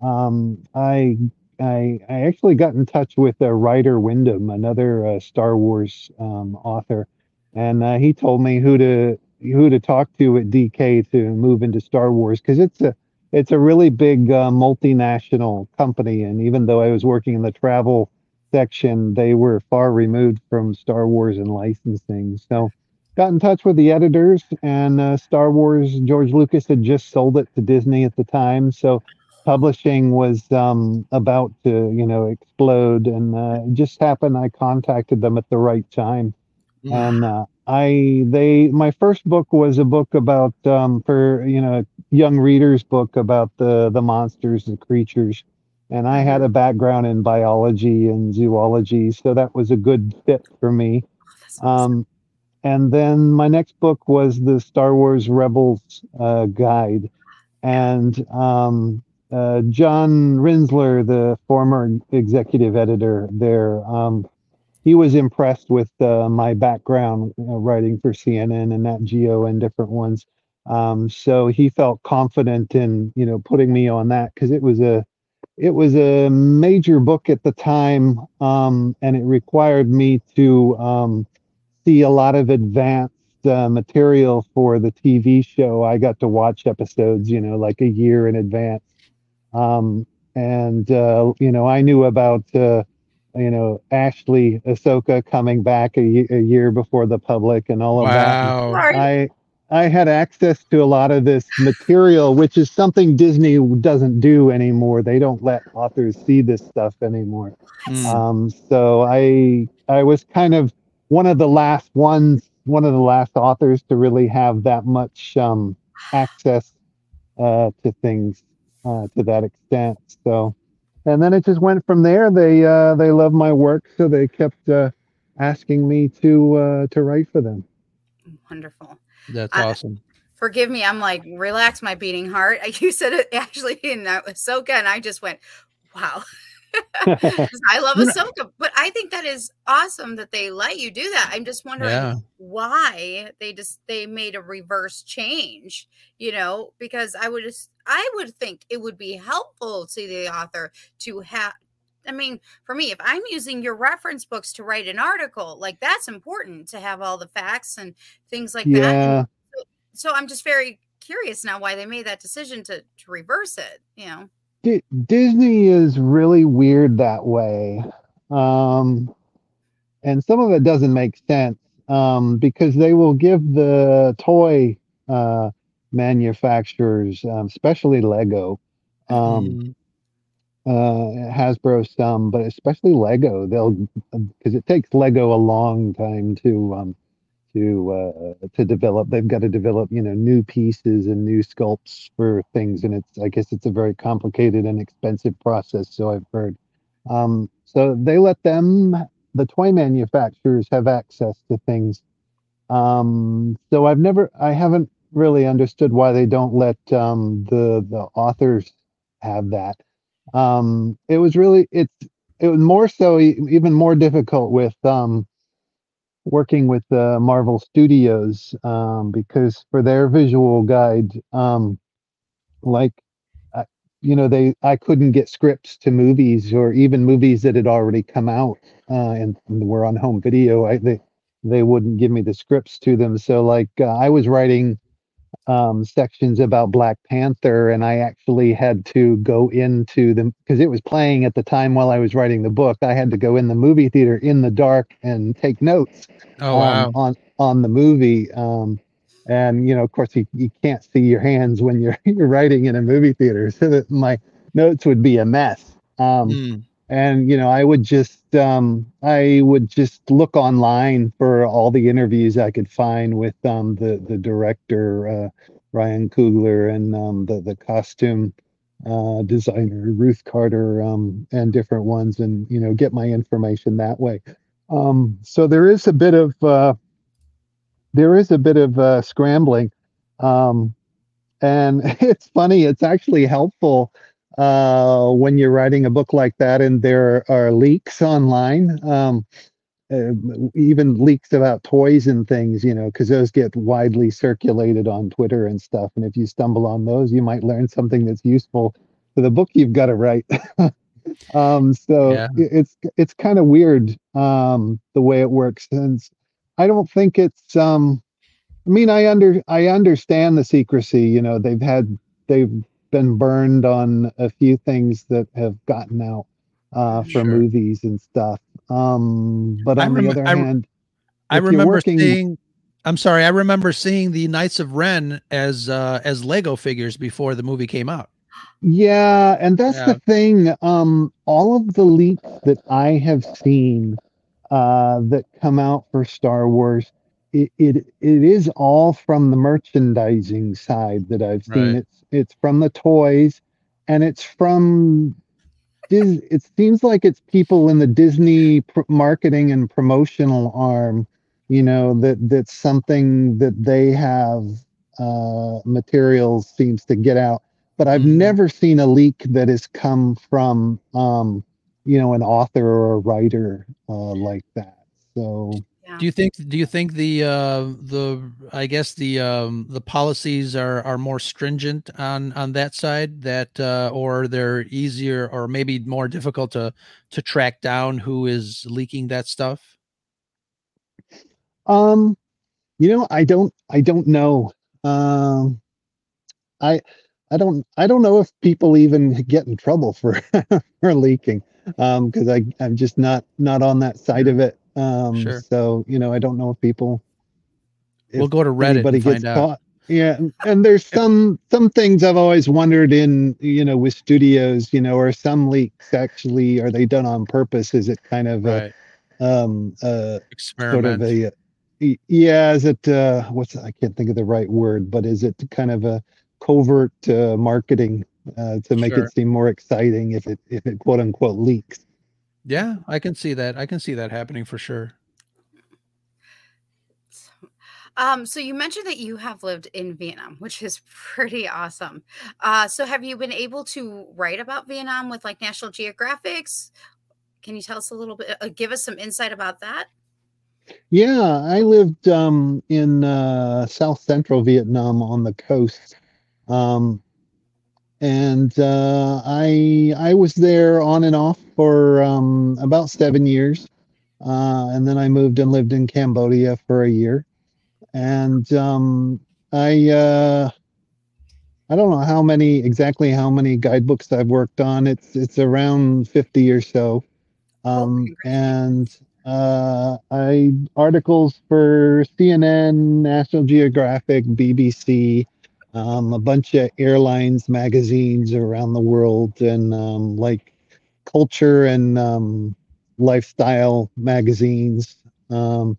um, I, I I actually got in touch with uh, Ryder Windham, another uh, Star Wars um, author, and uh, he told me who to who to talk to at DK to move into Star Wars because it's a it's a really big uh, multinational company, and even though I was working in the travel section, they were far removed from Star Wars and licensing. So, got in touch with the editors, and uh, Star Wars. George Lucas had just sold it to Disney at the time, so publishing was um, about to, you know, explode. And uh, it just happened. I contacted them at the right time, and uh, I they my first book was a book about um, for you know young readers book about the the monsters and creatures and i had a background in biology and zoology so that was a good fit for me Oh, awesome. um, and then my next book was the star wars rebels uh, guide and um, uh, john rinzler the former executive editor there um, he was impressed with uh, my background uh, writing for CNN and Nat Geo and different ones. Um, so he felt confident in you know putting me on that because it was a it was a major book at the time, um, and it required me to um, see a lot of advanced uh, material for the TV show. I got to watch episodes, you know, like a year in advance. Um, and uh, you know, I knew about uh, you know Ashley Ahsoka coming back a, year before the public and all of that. Wow. Sorry. I I had access to a lot of this material, which is something Disney doesn't do anymore. They don't let authors see this stuff anymore. Mm. Um, so I I was kind of one of the last ones, one of the last authors to really have that much um, access uh, to things uh, to that extent. So, and then it just went from there. They uh, they love my work, so they kept uh, asking me to uh, to write for them. Wonderful. That's I- awesome. Forgive me. I'm like, relax my beating heart. You said it actually, and that was so good. And I just went, wow. I love Ahsoka, but I think that is awesome that they let you do that. I'm just wondering Yeah. why they just they made a reverse change, you know, because I would just I would think it would be helpful to the author to have I mean, for me, if I'm using your reference books to write an article, like that's important to have all the facts and things like Yeah. that. So, so I'm just very curious now why they made that decision to to reverse it. You know. Di- Disney is really weird that way. Um, and some of it doesn't make sense um, because they will give the toy uh, manufacturers, um, especially Lego, um, Mhm. Uh, Hasbro some, but especially Lego, they'll because it takes Lego a long time to um, to uh, to develop. They've got to develop, you know, new pieces and new sculpts for things, and it's I guess it's a very complicated and expensive process. So I've heard. Um, so they let them, the toy manufacturers, have access to things. Um, so I've never, I haven't really understood why they don't let um, the the authors have that. Um, it was really it's it was more so even more difficult with um, working with uh, Marvel Studios um, because for their visual guide, um, like you know, they I couldn't get scripts to movies or even movies that had already come out uh, and, and were on home video. I, they they wouldn't give me the scripts to them. So like uh, I was writing um, sections about Black Panther, and I actually had to go into the because it was playing at the time while I was writing the book. I had to go in the movie theater in the dark and take notes Oh wow. um, on on the movie. Um, and you know, of course, you, you can't see your hands when you're you're writing in a movie theater, so that my notes would be a mess. Um, Mm. And you know, I would just um, I would just look online for all the interviews I could find with um, the the director uh, Ryan Coogler and um, the the costume uh, designer Ruth Carter um, and different ones, and you know, get my information that way. Um, so there is a bit of uh, there is a bit of uh, scrambling, um, and it's funny. It's actually helpful uh, when you're writing a book like that, and there are leaks online. Um, uh, even leaks about toys and things, you know, because those get widely circulated on Twitter and stuff. And if you stumble on those, you might learn something that's useful for the book you've got to write. um, so Yeah. it's it's kind of weird um, the way it works, and I don't think it's. Um, I mean, I under I understand the secrecy. You know, they've had they've been burned on a few things that have gotten out uh, for Sure. movies and stuff. Um, but on rem- the other I hand, I remember working- seeing. I'm sorry. I remember seeing the Knights of Ren as uh, as Lego figures before the movie came out. Yeah, and that's Yeah. the thing. Um, all of the leaks that I have seen uh, that come out for Star Wars, it, it it is all from the merchandising side that I've seen. Right. It's it's from the toys, and it's from. Dis- it seems like it's people in the Disney pr- marketing and promotional arm, you know, that that's something that they have uh, materials seems to get out but I've Mhm. never seen a leak that has come from, um, you know, an author or a writer uh, like that. So Do you think? Do you think the uh, the I guess the um, the policies are are more stringent on on that side that uh, or they're easier or maybe more difficult to to track down who is leaking that stuff? Um, you know, I don't, I don't know. Um, I, I don't, I don't know if people even get in trouble for for leaking, um, because I, I'm just not not on that side of it. Um, Sure. so you know, I don't know if people. We'll go to Reddit anybody gets out. caught. Yeah, and- there's some some things I've always wondered in you know with studios, you know, are some leaks actually are they done on purpose? Is it kind of Right. a um uh sort of a yeah is it uh what's i can't think of the right word but is it kind of a covert uh, marketing uh, to make Sure. it seem more exciting if it if it quote unquote leaks yeah, I can see that. I can see that happening for sure. Um, so you mentioned that you have lived in Vietnam, which is pretty awesome. Uh, so have you been able to write about Vietnam with like National Geographics? Can you tell us a little bit, uh, give us some insight about that? yeah i lived um in uh south central vietnam on the coast um and uh, I I was there on and off for um, about seven years, uh, and then I moved and lived in Cambodia for a year, and um, I uh, I don't know how many exactly how many guidebooks I've worked on. It's it's around fifty or so, um, and uh, I articles for CNN, National Geographic, BBC, um, a bunch of airlines magazines around the world, and um, like culture and um, lifestyle magazines. Um,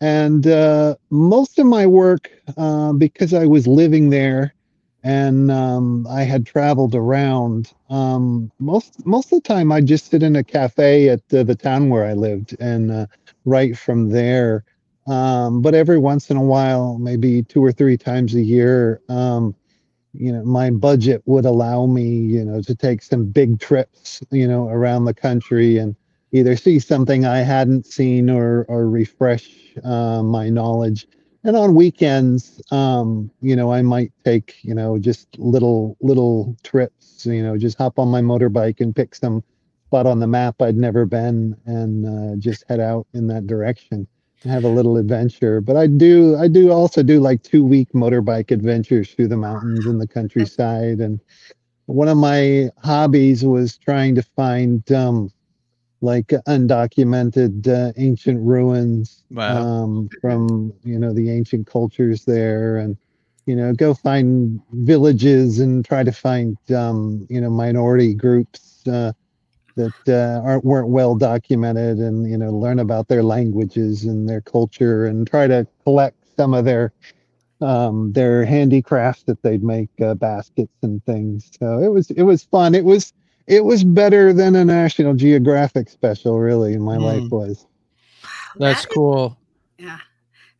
and uh, most of my work, uh, because I was living there and um, I had traveled around, um, most most of the time I'd just sit in a cafe at uh, the town where I lived and uh, write from there. Um, but every once in a while, maybe two or three times a year, um, you know, my budget would allow me, you know, to take some big trips, you know, around the country and either see something I hadn't seen or or refresh uh, my knowledge. And on weekends, um, you know, I might take, you know, just little little trips, you know, just hop on my motorbike and pick some spot on the map I'd never been and uh, just head out in that direction have a little adventure. But I do I do also do like two week motorbike adventures through the mountains and the countryside. And one of my hobbies was trying to find um, like undocumented uh, ancient ruins Wow. um, from you know the ancient cultures there, and you know go find villages and try to find um, you know minority groups uh, that uh, aren't weren't well documented, and you know learn about their languages and their culture, and try to collect some of their um, their handicrafts that they'd make uh, baskets and things. So it was it was fun. It was it was better than a National Geographic special, really. My Mm. life was. That's That is- cool. yeah.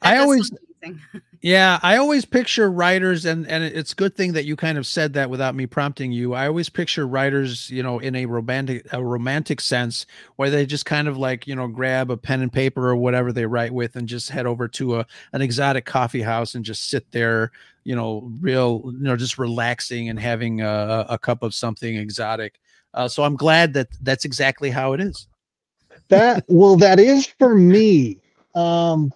I That does always- sound amazing. Yeah, I always picture writers, and and it's good thing that you kind of said that without me prompting you. I always picture writers, you know, in a romantic a romantic sense, where they just kind of like you know grab a pen and paper or whatever they write with, and just head over to a an exotic coffee house and just sit there, you know, real, you know, just relaxing and having a, a cup of something exotic. Uh, so I'm glad that that's exactly how it is. that well that is for me um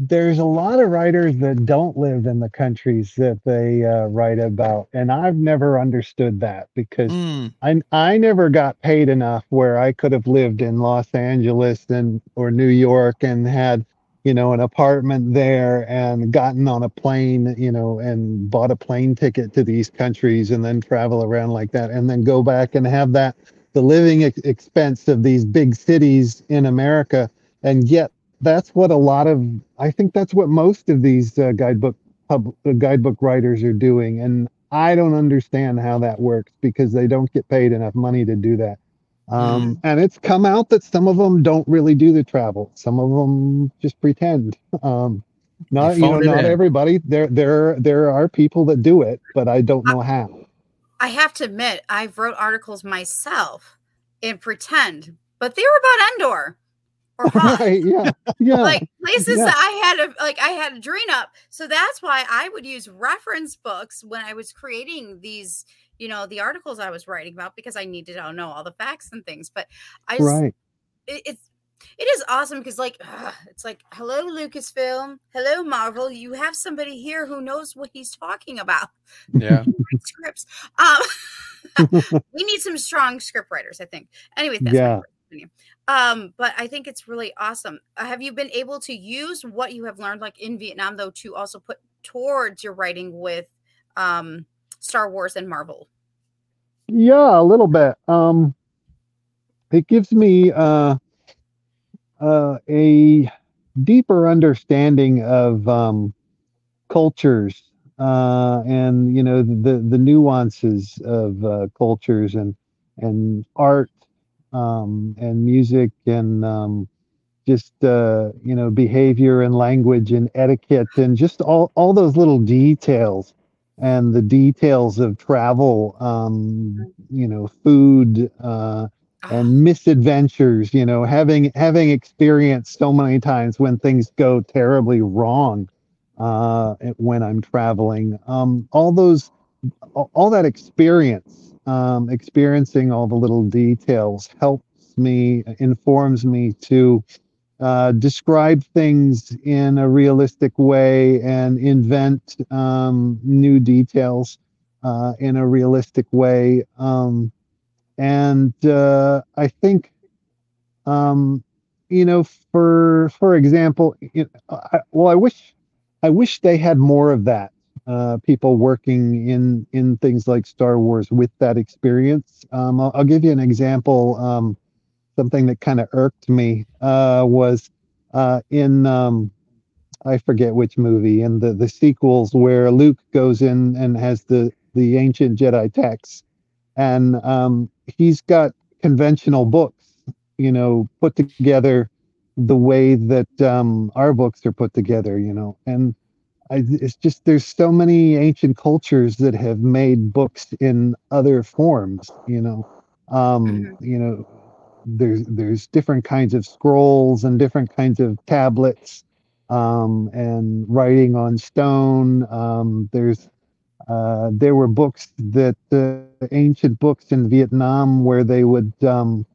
there's a lot of writers that don't live in the countries that they uh, write about and i've never understood that because Mm, I, I never got paid enough where i could have lived in los angeles and or new york and had you know an apartment there and gotten on a plane you know and bought a plane ticket to these countries and then travel around like that and then go back and have that the living ex- expense of these big cities in America, and yet that's what a lot of I think that's what most of these uh, guidebook pub, uh, guidebook writers are doing, and I don't understand how that works because they don't get paid enough money to do that. Um, And it's come out that some of them don't really do the travel. Some of them just pretend. Um, not you know not in. everybody. There there there are people that do it, but I don't know how. I have to admit, I've wrote articles myself and pretend, but they were about Endor or Hoth. right? Yeah, yeah. like places yeah. that I had a like I had a dream up. So that's why I would use reference books when I was creating these, you know, the articles I was writing about because I needed to know all the facts and things. But I just right. it, it's it is awesome because like ugh, it's like hello lucasfilm hello marvel you have somebody here who knows what he's talking about yeah. Scripts um we need some strong script writers i think anyway that's my Yeah. Um but i think it's really awesome. Uh, have you been able to use what you have learned like in vietnam though to also put towards your writing with um star wars and marvel? Yeah, a little bit. Um, it gives me uh, uh, a deeper understanding of um, cultures uh, and you know the the nuances of uh, cultures and and art um, and music and um, just uh, you know behavior and language and etiquette and just all all those little details and the details of travel um, you know food uh, and misadventures you know having having experienced so many times when things go terribly wrong uh when i'm traveling. Um all those all, all that experience, um, experiencing all the little details helps me, informs me to uh, describe things in a realistic way and invent um, new details uh, in a realistic way. Um, and uh, I think, um, you know, for for example, you know, I, well, I wish I wish they had more of that. Uh, people working in in things like Star Wars with that experience. Um, I'll, I'll, give you an example. Um, something that kind of irked me uh, was uh, in um, I forget which movie in the the sequels where Luke goes in and has the the ancient Jedi texts, and um, he's got conventional books, you know, put together the way that um, our books are put together, you know, and I, it's just there's so many ancient cultures that have made books in other forms, you know, um, mm-hmm. you know, there's there's different kinds of scrolls and different kinds of tablets um, and writing on stone. Um, there's uh, there were books that uh, ancient books in Vietnam where they would um,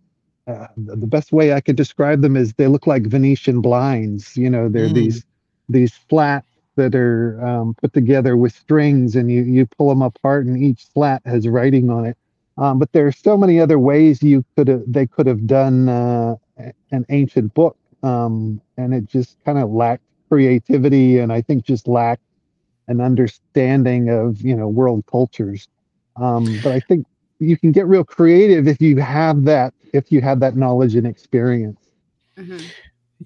uh, the best way I could describe them is they look like Venetian blinds. You know, they're mm. these these flat that are um, put together with strings, and you you pull them apart, and each slat has writing on it. Um, but there are so many other ways you could have they could have done uh, an ancient book, um, and it just kind of lacked creativity, and I think just lacked an understanding of you know world cultures. Um, but I think you can get real creative if you have that if you have that knowledge and experience. Mm-hmm.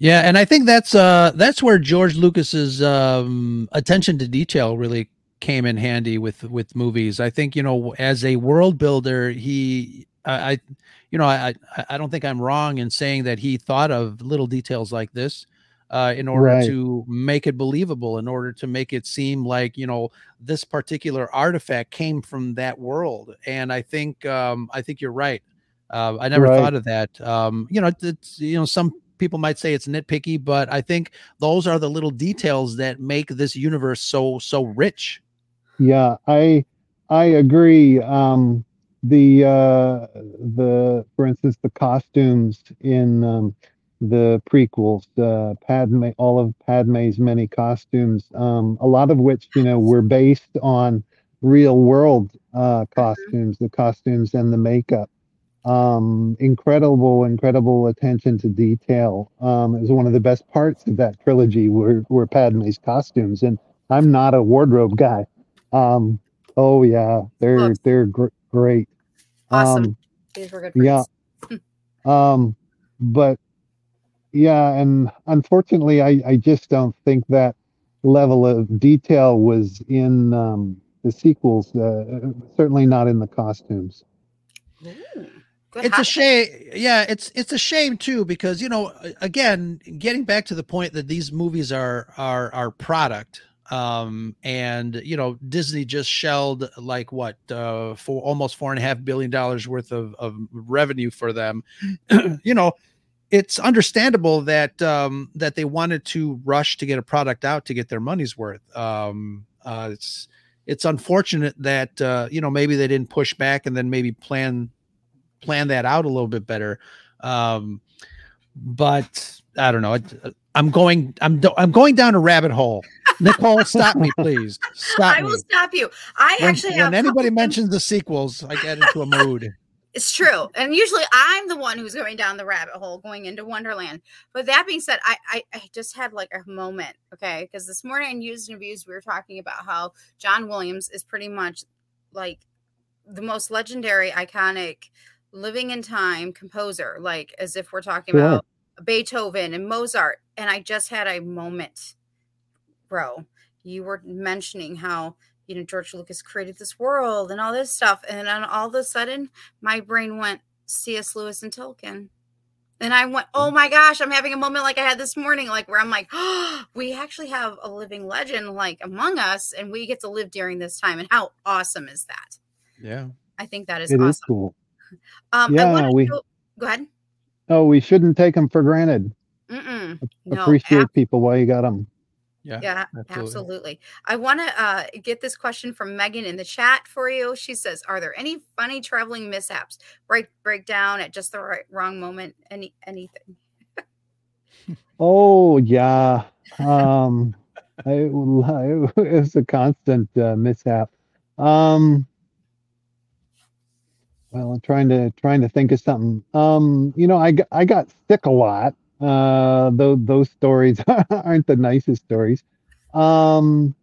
Yeah, and I think that's uh that's where George Lucas's um attention to detail really came in handy with with movies. I think you know as a world builder, he I, I you know I I don't think I'm wrong in saying that he thought of little details like this uh, in order right. to make it believable, in order to make it seem like you know this particular artifact came from that world. And I think um, I think you're right. Uh, I never right. thought of that. Um, you know, it's you know some people might say it's nitpicky, but I think those are the little details that make this universe so so rich. Yeah, I I agree. Um, the uh, the for instance the costumes in um, the prequels, uh, Padme, all of Padme's many costumes, um, a lot of which you know were based on real world uh, mm-hmm. costumes, the costumes and the makeup. Um, incredible, incredible attention to detail. Um, it was one of the best parts of that trilogy were were Padme's costumes, and I'm not a wardrobe guy. Um, oh yeah, they're they're gr- great. Awesome. Um, These were good. Yeah. um, but yeah, and unfortunately, I, I just don't think that level of detail was in um, the sequels. Uh, certainly not in the costumes. Ooh, it's a shame. Yeah, it's it's a shame too because you know, again, getting back to the point that these movies are are are product. Um, and you know, Disney just shelled like what uh, for almost four and a half billion dollars worth of, of revenue for them. you know, it's understandable that um, that they wanted to rush to get a product out to get their money's worth. Um, uh, it's it's unfortunate that uh, you know maybe they didn't push back and then maybe plan plan that out a little bit better. Um, but I don't know. I'm going. I'm I'm going down a rabbit hole. Nicole, stop me, please. Stop I will stop you. I when, actually when anybody mentions the sequels, I get into a mood. It's true. And usually I'm the one who's going down the rabbit hole going into Wonderland. But that being said, I I, I just had like a moment, okay? Because this morning in Used and Abused, we were talking about how John Williams is pretty much like the most legendary, iconic, living in time composer, like as if we're talking yeah. about Beethoven and Mozart. And I just had a moment, bro. You were mentioning how you know, George Lucas created this world and all this stuff. And then all of a sudden, my brain went C.S. Lewis and Tolkien. And I went, oh my gosh, I'm having a moment like I had this morning, like where I'm like, oh, we actually have a living legend like among us, and we get to live during this time. And how awesome is that? Yeah. I think that is it awesome. Is cool. Um, yeah, we, go, go, ahead. Oh, we shouldn't take them for granted. Mm-mm. Appreciate people while you got them. Yeah. Yeah, absolutely. absolutely. I want to uh, get this question from Megan in the chat for you. She says, "Are there any funny traveling mishaps? Break break down at just the right wrong moment? Any anything?" Oh yeah. Um, I, it was a constant uh, mishap. Um, well, I'm trying to trying to think of something. Um, you know, I I got sick a lot. Uh, those those stories aren't the nicest stories. Um,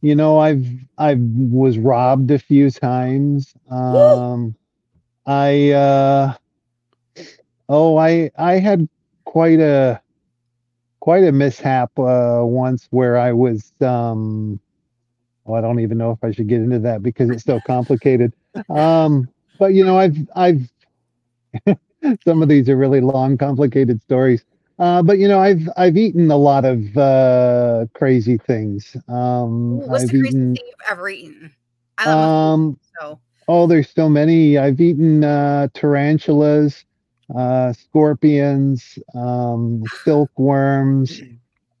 you know, I've I was robbed a few times. Um, I uh, oh, I I had quite a quite a mishap uh, once where I was um, well, I don't even know if I should get into that because it's so complicated. Um, but you know, I've I've some of these are really long, complicated stories. Uh, but you know, I've I've eaten a lot of uh, crazy things. Um, what's I've the craziest eaten. thing you've ever eaten? I love Um, so oh, there's so many. I've eaten uh, tarantulas, uh, scorpions, um, silkworms.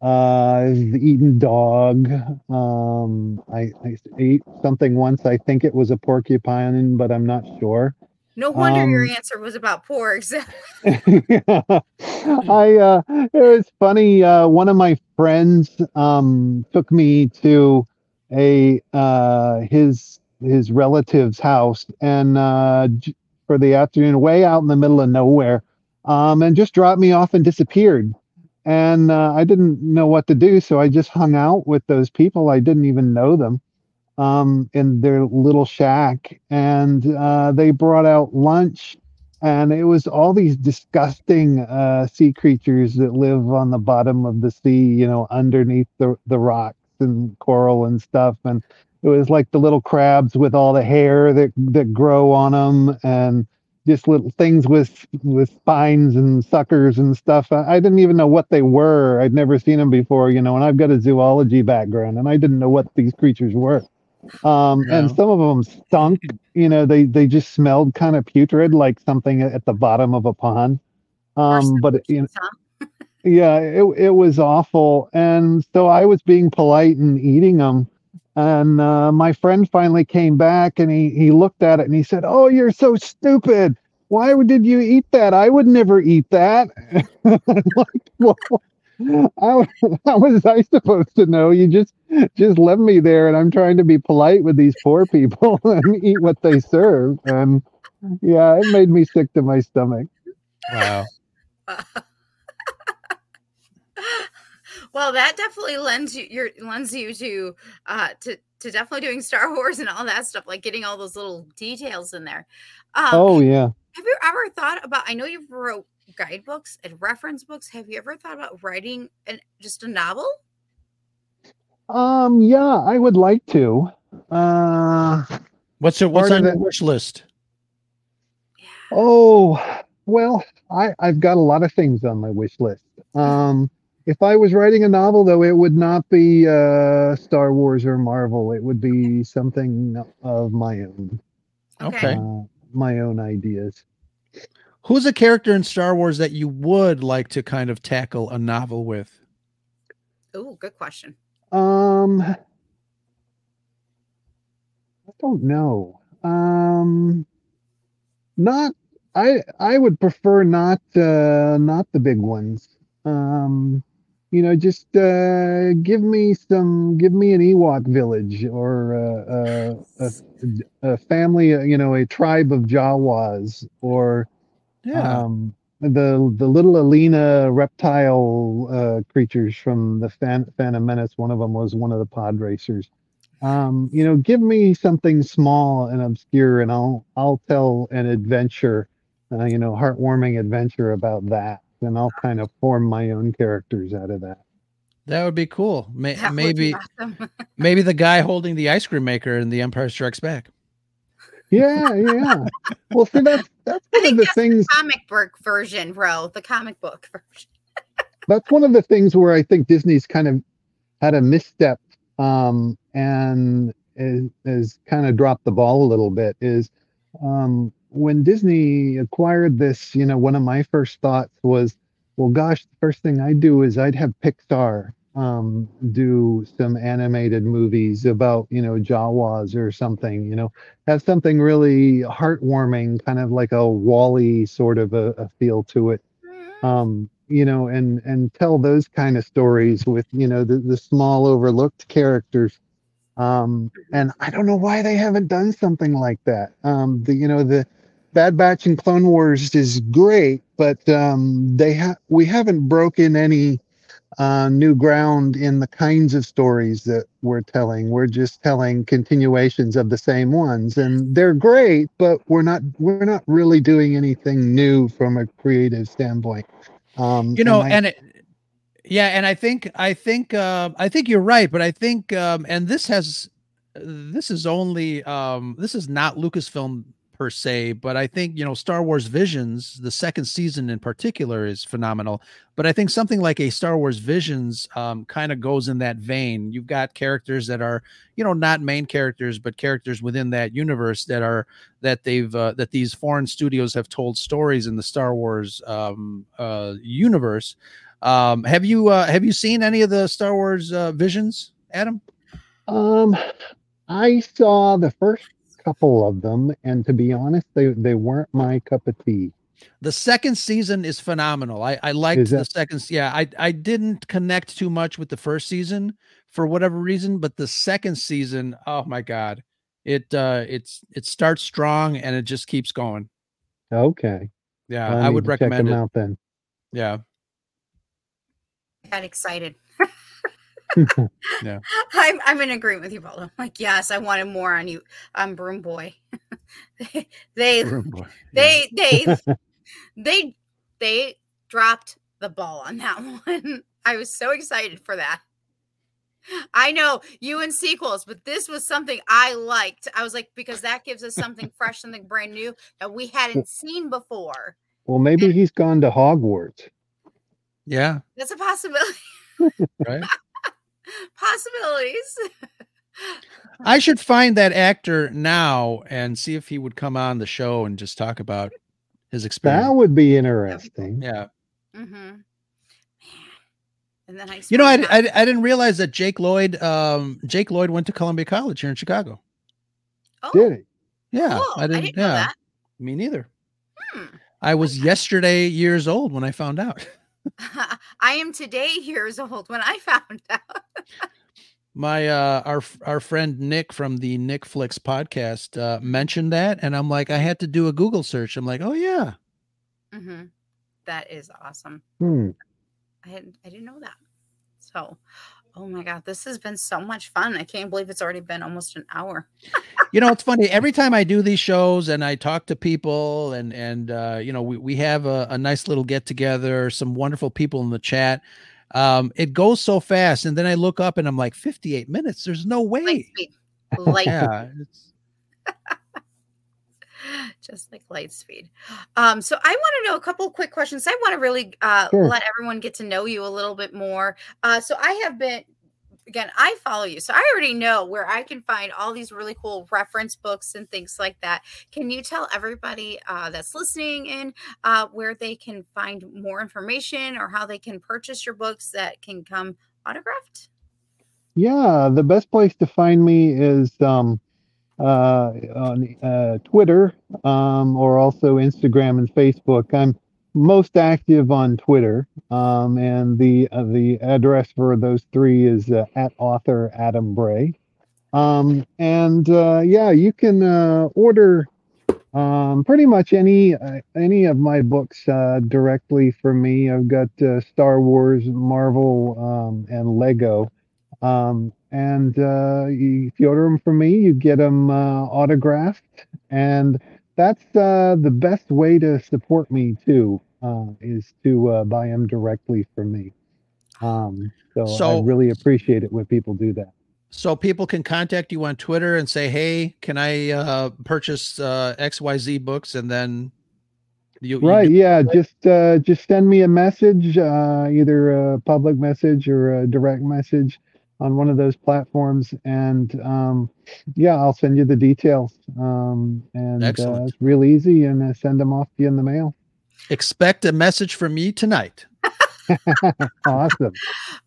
Uh, I've eaten dog. Um, I, I ate something once. I think it was a porcupine, but I'm not sure. no wonder your Um, answer was about porgs. I uh it was funny uh one of my friends um took me to a uh his his relative's house and uh for the afternoon way out in the middle of nowhere um and just dropped me off and disappeared and uh, I didn't know what to do so I just hung out with those people I didn't even know them um in their little shack and uh they brought out lunch and it was all these disgusting uh, sea creatures that live on the bottom of the sea, you know, underneath the the rocks and coral and stuff. And it was like the little crabs with all the hair that that grow on them, and just little things with with spines and suckers and stuff. I, I didn't even know what they were. I'd never seen them before, you know. And I've got a zoology background, and I didn't know what these creatures were. Um, and some of them stunk you know they they just smelled kind of putrid like something at the bottom of a pond um but you know, yeah it, it was awful and so i was being polite and eating them and uh, my friend finally came back and he he looked at it and he said oh you're so stupid. Why did you eat that? I would never eat that. I'm like, well, how, how was i supposed to know? You just just left me there and i'm trying to be polite with these poor people and eat what they serve. And yeah it made me sick to my stomach. Wow. well, that definitely lends you your lends you to uh to to definitely doing Star Wars and all that stuff, like getting all those little details in there. Um, oh yeah have you ever thought about? I know you wrote guidebooks and reference books. Have you ever thought about writing an, just a novel? um yeah i would like to uh What's your, what's on of your wish list? Oh, well, I, I've got a lot of things on my wish list. Um, if I was writing a novel, though, it would not be uh, Star Wars or Marvel. It would be something of my own, Okay. uh, my own ideas. Who's a character in Star Wars that you would like to kind of tackle a novel with? Oh, good question. Um, I don't know. Um, not. I I would prefer not uh, not the big ones. Um, you know, just uh, give me some, give me an Ewok village or uh, uh, a, a family, you know, a tribe of Jawas or Yeah. um, the the little Aleena reptile uh, creatures from the Fan, Phantom Menace. One of them was one of the pod racers. Um, you know, give me something small and obscure, and I'll I'll tell an adventure, uh, you know, heartwarming adventure about that, and I'll kind of form my own characters out of that. that would be cool. May, That would be maybe awesome. maybe the guy holding the ice cream maker in The Empire Strikes Back. Yeah, yeah. Well, see, that's that's one of the that's things. comic book version, bro. The comic book version. that's one of the things where I think Disney's kind of had a misstep um, and is, is kind of dropped the ball a little bit. Is um, when Disney acquired this, you know, one of my first thoughts was, well, gosh, the first thing I'd do is I'd have Pixar um, do some animated movies about, you know, Jawas or something, you know, have something really heartwarming, kind of like a WALL-E sort of a, a feel to it. Um, you know, and and tell those kind of stories with, you know, the, the small overlooked characters. Um, and I don't know why they haven't done something like that. Um, the you know the Bad Batch and Clone Wars is great, but um, they have we haven't broken any uh, new ground in the kinds of stories that we're telling. We're just telling continuations of the same ones, and they're great, but we're not we're not really doing anything new from a creative standpoint. Um, you know I- and it, yeah and i think i think uh, i think you're right but i think um and this has this is only um this is not lucasfilm per se but i think you know star wars visions the second season in particular is phenomenal but i think something like a star wars visions um kind of goes in that vein you've got characters that are you know not main characters but characters within that universe that are that they've uh, that these foreign studios have told stories in the Star Wars um, uh, universe. Um, have you uh, have you seen any of the Star Wars uh, visions, Adam? Um, I saw the first couple of them, and to be honest, they they weren't my cup of tea. The second season is phenomenal. I, I liked Is the that- second. Yeah, I I didn't connect too much with the first season for whatever reason, but the second season, oh my god, it uh it's it starts strong and it just keeps going. Okay, Yeah, I I would to check recommend them it. out then. Yeah, got excited. Yeah. I'm I'm in agreement with you, Baldo. I'm like, yes, I wanted more on you on Broom Boy. they they Room boy. Yeah. they they they they dropped the ball on that one. I was so excited for that. I know you and sequels, but this was something I liked. I was like, because that gives us something fresh, something brand new that we hadn't seen before. Well, maybe he's gone to Hogwarts. yeah, That's a possibility. right. Possibilities. I should find that actor now and see if he would come on the show and just talk about his experience. That would be interesting. yeah. Mm-hmm. And then I You know, I, I, I didn't realize that Jake Lloyd, um, Jake Lloyd went to Columbia College here in Chicago. oh, Did he? Yeah, cool. I didn't. know yeah, that. me neither. Hmm. I was yesterday years old when I found out. I am today years old when I found out. My uh, our our friend Nick from the Nick Flicks podcast uh, mentioned that, and I'm like, I had to do a Google search. I'm like, oh yeah, Mm-hmm. That is awesome. Hmm. I hadn't, I didn't know that. So, oh my god, this has been so much fun. I can't believe it's already been almost an hour. you know it's funny every time i do these shows and i talk to people and and uh you know we, we have a, a nice little get together some wonderful people in the chat um it goes so fast and then i look up and i'm like 58 minutes there's no Light way speed, light, yeah it's, just like light speed. Um, so I want to know a couple quick questions. I want to really uh, Sure. let everyone get to know you a little bit more. Uh, so I have been. Again, I follow you, so I already know where I can find all these really cool reference books and things like that. Can you tell everybody uh, that's listening in uh, where they can find more information or how they can purchase your books that can come autographed? Yeah, the best place to find me is um, uh, on uh, Twitter um, or also Instagram and Facebook. I'm most active on Twitter, um, and the uh, the address for those three is uh, at author Adam Bray. Um, and uh, yeah, you can uh, order um, pretty much any any of my books uh, directly from me. I've got Star Wars, Marvel, um, and Lego. Um, and uh, you, if you order them from me, you get them uh, autographed, and that's uh, the best way to support me too. Uh, is to uh, buy them directly from me. Um, so, I really appreciate it when people do that. so people can contact you on twitter and say hey can i uh purchase uh xyz books and then you, you Right? Yeah. Just uh, just send me a message, uh, either a public message or a direct message on one of those platforms, and um, yeah, I'll send you the details. Um, and uh, it's real easy, and uh, send them off to you in the mail. expect a message from me tonight awesome.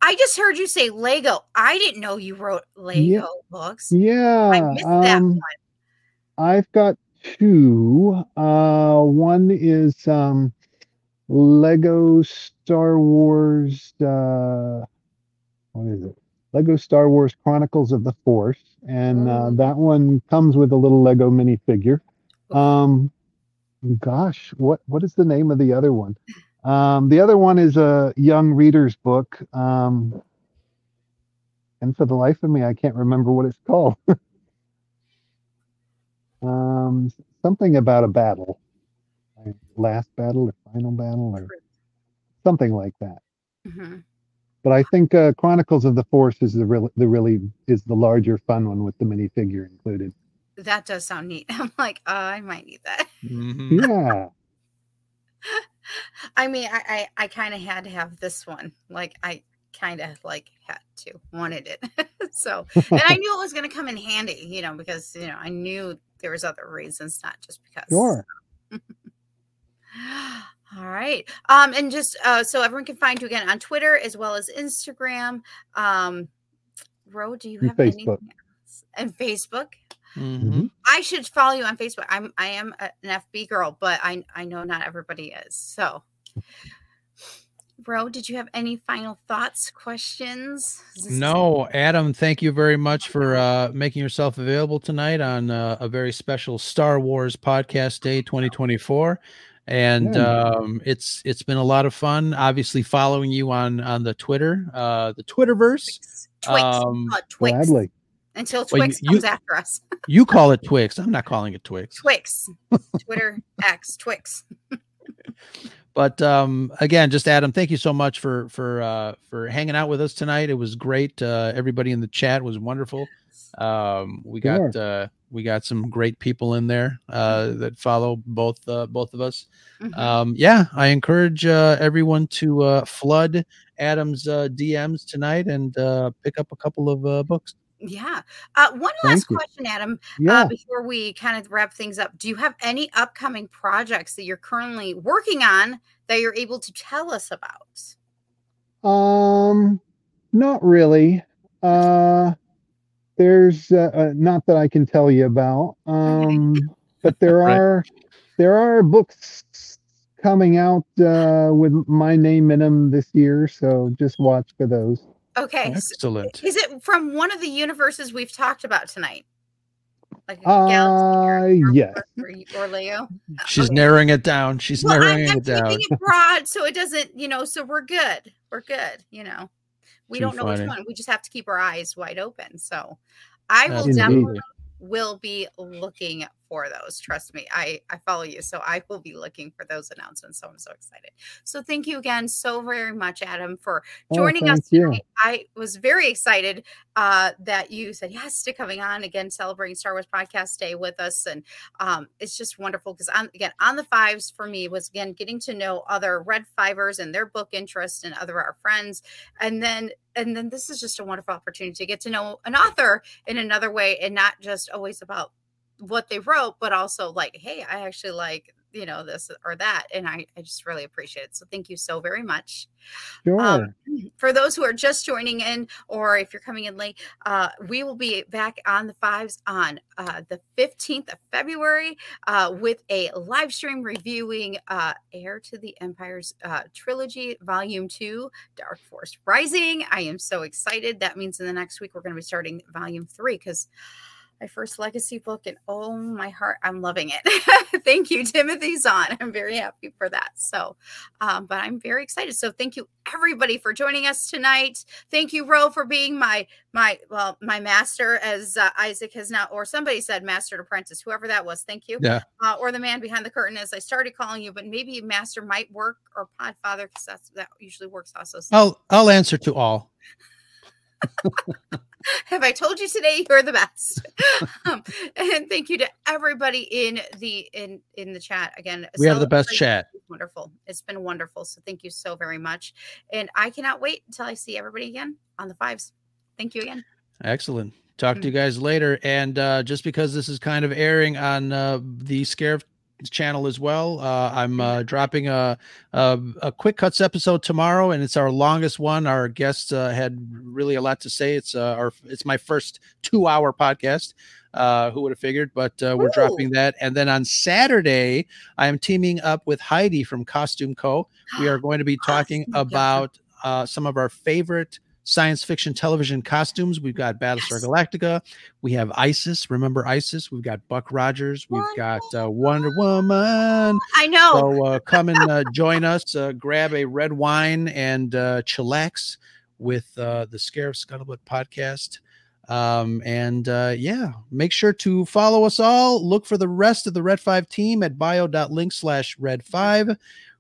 I just heard you say Lego. I didn't know you wrote Lego Yeah. books. Yeah. I missed that um, one. I've got two. Uh, one is um, Lego Star Wars. Uh, what is it? Lego Star Wars Chronicles of the Force, and uh, that one comes with a little Lego minifigure. Um, gosh, what what is the name of the other one? Um, the other one is a young reader's book. Um, and for the life of me, I can't remember what it's called. um, something about a battle, Like last battle or final battle or something like that. Mhm. But I think uh, Chronicles of the Force is the really the really is the larger fun one with the minifigure included. That does sound neat. I'm like, uh, I might need that. Mhm. Yeah, I mean, I I, I kind of had to have this one. Like, I kind of like had to wanted it. so, and I knew it was going to come in handy, you know, because you know I knew there was other reasons, not just because. sure. All right. Um, and just uh, so everyone can find you again on Twitter as well as Instagram. Um, Ro, do you have Facebook. anything else? And Facebook. Mhm. I should follow you on Facebook. I'm I am an FB girl, but I I know not everybody is. So, Ro, did you have any final thoughts, questions? No, Adam, thank you very much for uh, making yourself available tonight on uh, a very special Star Wars podcast day 2024. And Yeah. um, it's it's been a lot of fun. Obviously, following you on on the Twitter, uh, the Twitterverse. Twix. Twix. Um, Call it Twix. Gladly. Until Well, you- Twix you- comes after us. You call it Twix. I'm not calling it Twix. Twix. Twitter X Twix. But um, again, just Adam, thank you so much for for uh, for hanging out with us tonight. It was great. Uh, everybody in the chat was wonderful. Um, we got uh, we got some great people in there uh, that follow both uh, both of us. Mhm. Um, yeah, I encourage uh, everyone to uh, flood Adam's uh, DMs tonight and uh, pick up a couple of uh, books. yeah. Uh, one Thank last you. question, Adam. Yeah. uh, before we kind of wrap things up, do you have any upcoming projects that you're currently working on that you're able to tell us about? Um, not really. Uh, there's uh, uh, not that I can tell you about. Um, but there Right. are there are books coming out uh, with my name in them this year, so just watch for those. Okay. s- Excellent. Is it from one of the universes we've talked about tonight? Like Uh, yes. or, or Leo? She's okay. narrowing it down. She's Well, I'm, narrowing I'm it down. keeping it broad so it doesn't, you know, so we're good. We're good, you know. We Too don't know funny. which one. We just have to keep our eyes wide open. So I will Indeed. definitely will be looking for those. Trust me. I I follow you, so I will be looking for those announcements. So I'm so excited. So thank you again so very much, Adam, for Oh, joining us you. tonight. I was very excited uh, that you said yes to coming on again, celebrating Star Wars Podcast Day with us, and um, it's just wonderful because on again on the fives for me was again getting to know other Red Fivers and their book interest and other our friends, and then and then this is just a wonderful opportunity to get to know an author in another way and not just always about what they wrote, but also like, hey, I actually like you know this or that, and I I just really appreciate it. So thank you so very much. Sure. Um, for those who are just joining in, or if you're coming in late, uh, we will be back on the fives on uh, the 15th of February uh, with a live stream reviewing uh, Heir to the Empire's uh, trilogy, volume two, Dark Force Rising. I am so excited. That means in the next week, we're going to be starting volume three because my first legacy book and oh my heart i'm loving it. Thank you timothy zahn. I'm very happy for that. So um, but i'm very excited. So thank you everybody for joining us tonight. Thank you ro for being my my well my master as uh, isaac has now or somebody said master apprentice whoever that was. Thank you. Yeah. uh, or the man behind the curtain as i started calling you but maybe master might work or podfather because that's that usually works also. So I'll I'll answer to all. have I told you today you're the best? um, and thank you to everybody in the in in the chat again. We have the best chat. Wonderful. It's been wonderful. So thank you so very much. And I cannot wait until I see everybody again on the fives. Thank you again. Excellent. Talk to you guys later. And uh, just because this is kind of airing on uh, the Scarif channel as well. Uh, I'm uh, dropping a, a, a quick cuts episode tomorrow, and it's our longest one. Our guest uh, had really a lot to say. It's uh, our it's my first two hour podcast. Uh, who would have figured? But uh, we're Ooh. dropping that, and then on Saturday, I am teaming up with Heidi from Costume Co. We are going to be talking about uh, some of our favorite science fiction television costumes. We've got Battlestar yes. Galactica. We have ISIS. Remember ISIS? We've got Buck Rogers. We've got uh, Wonder Woman. I know. So uh, come and uh, join us. Uh, grab a red wine and uh, chillax with uh, the Scarif Scuttlebutt podcast. Um, and uh, yeah, make sure to follow us all. Look for the rest of the Red 5 team at bio.link slash Red 5.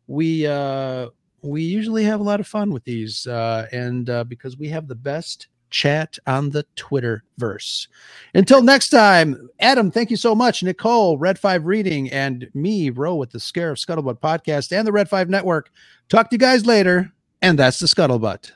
We uh we usually have a lot of fun with these, uh, and uh, because we have the best chat on the Twitter verse. Until next time, Adam, thank you so much. Nicole, Red Five Reading, and me, Ro with the Scarif Scuttlebutt podcast and the Red Five Network. Talk to you guys later, and that's the Scuttlebutt.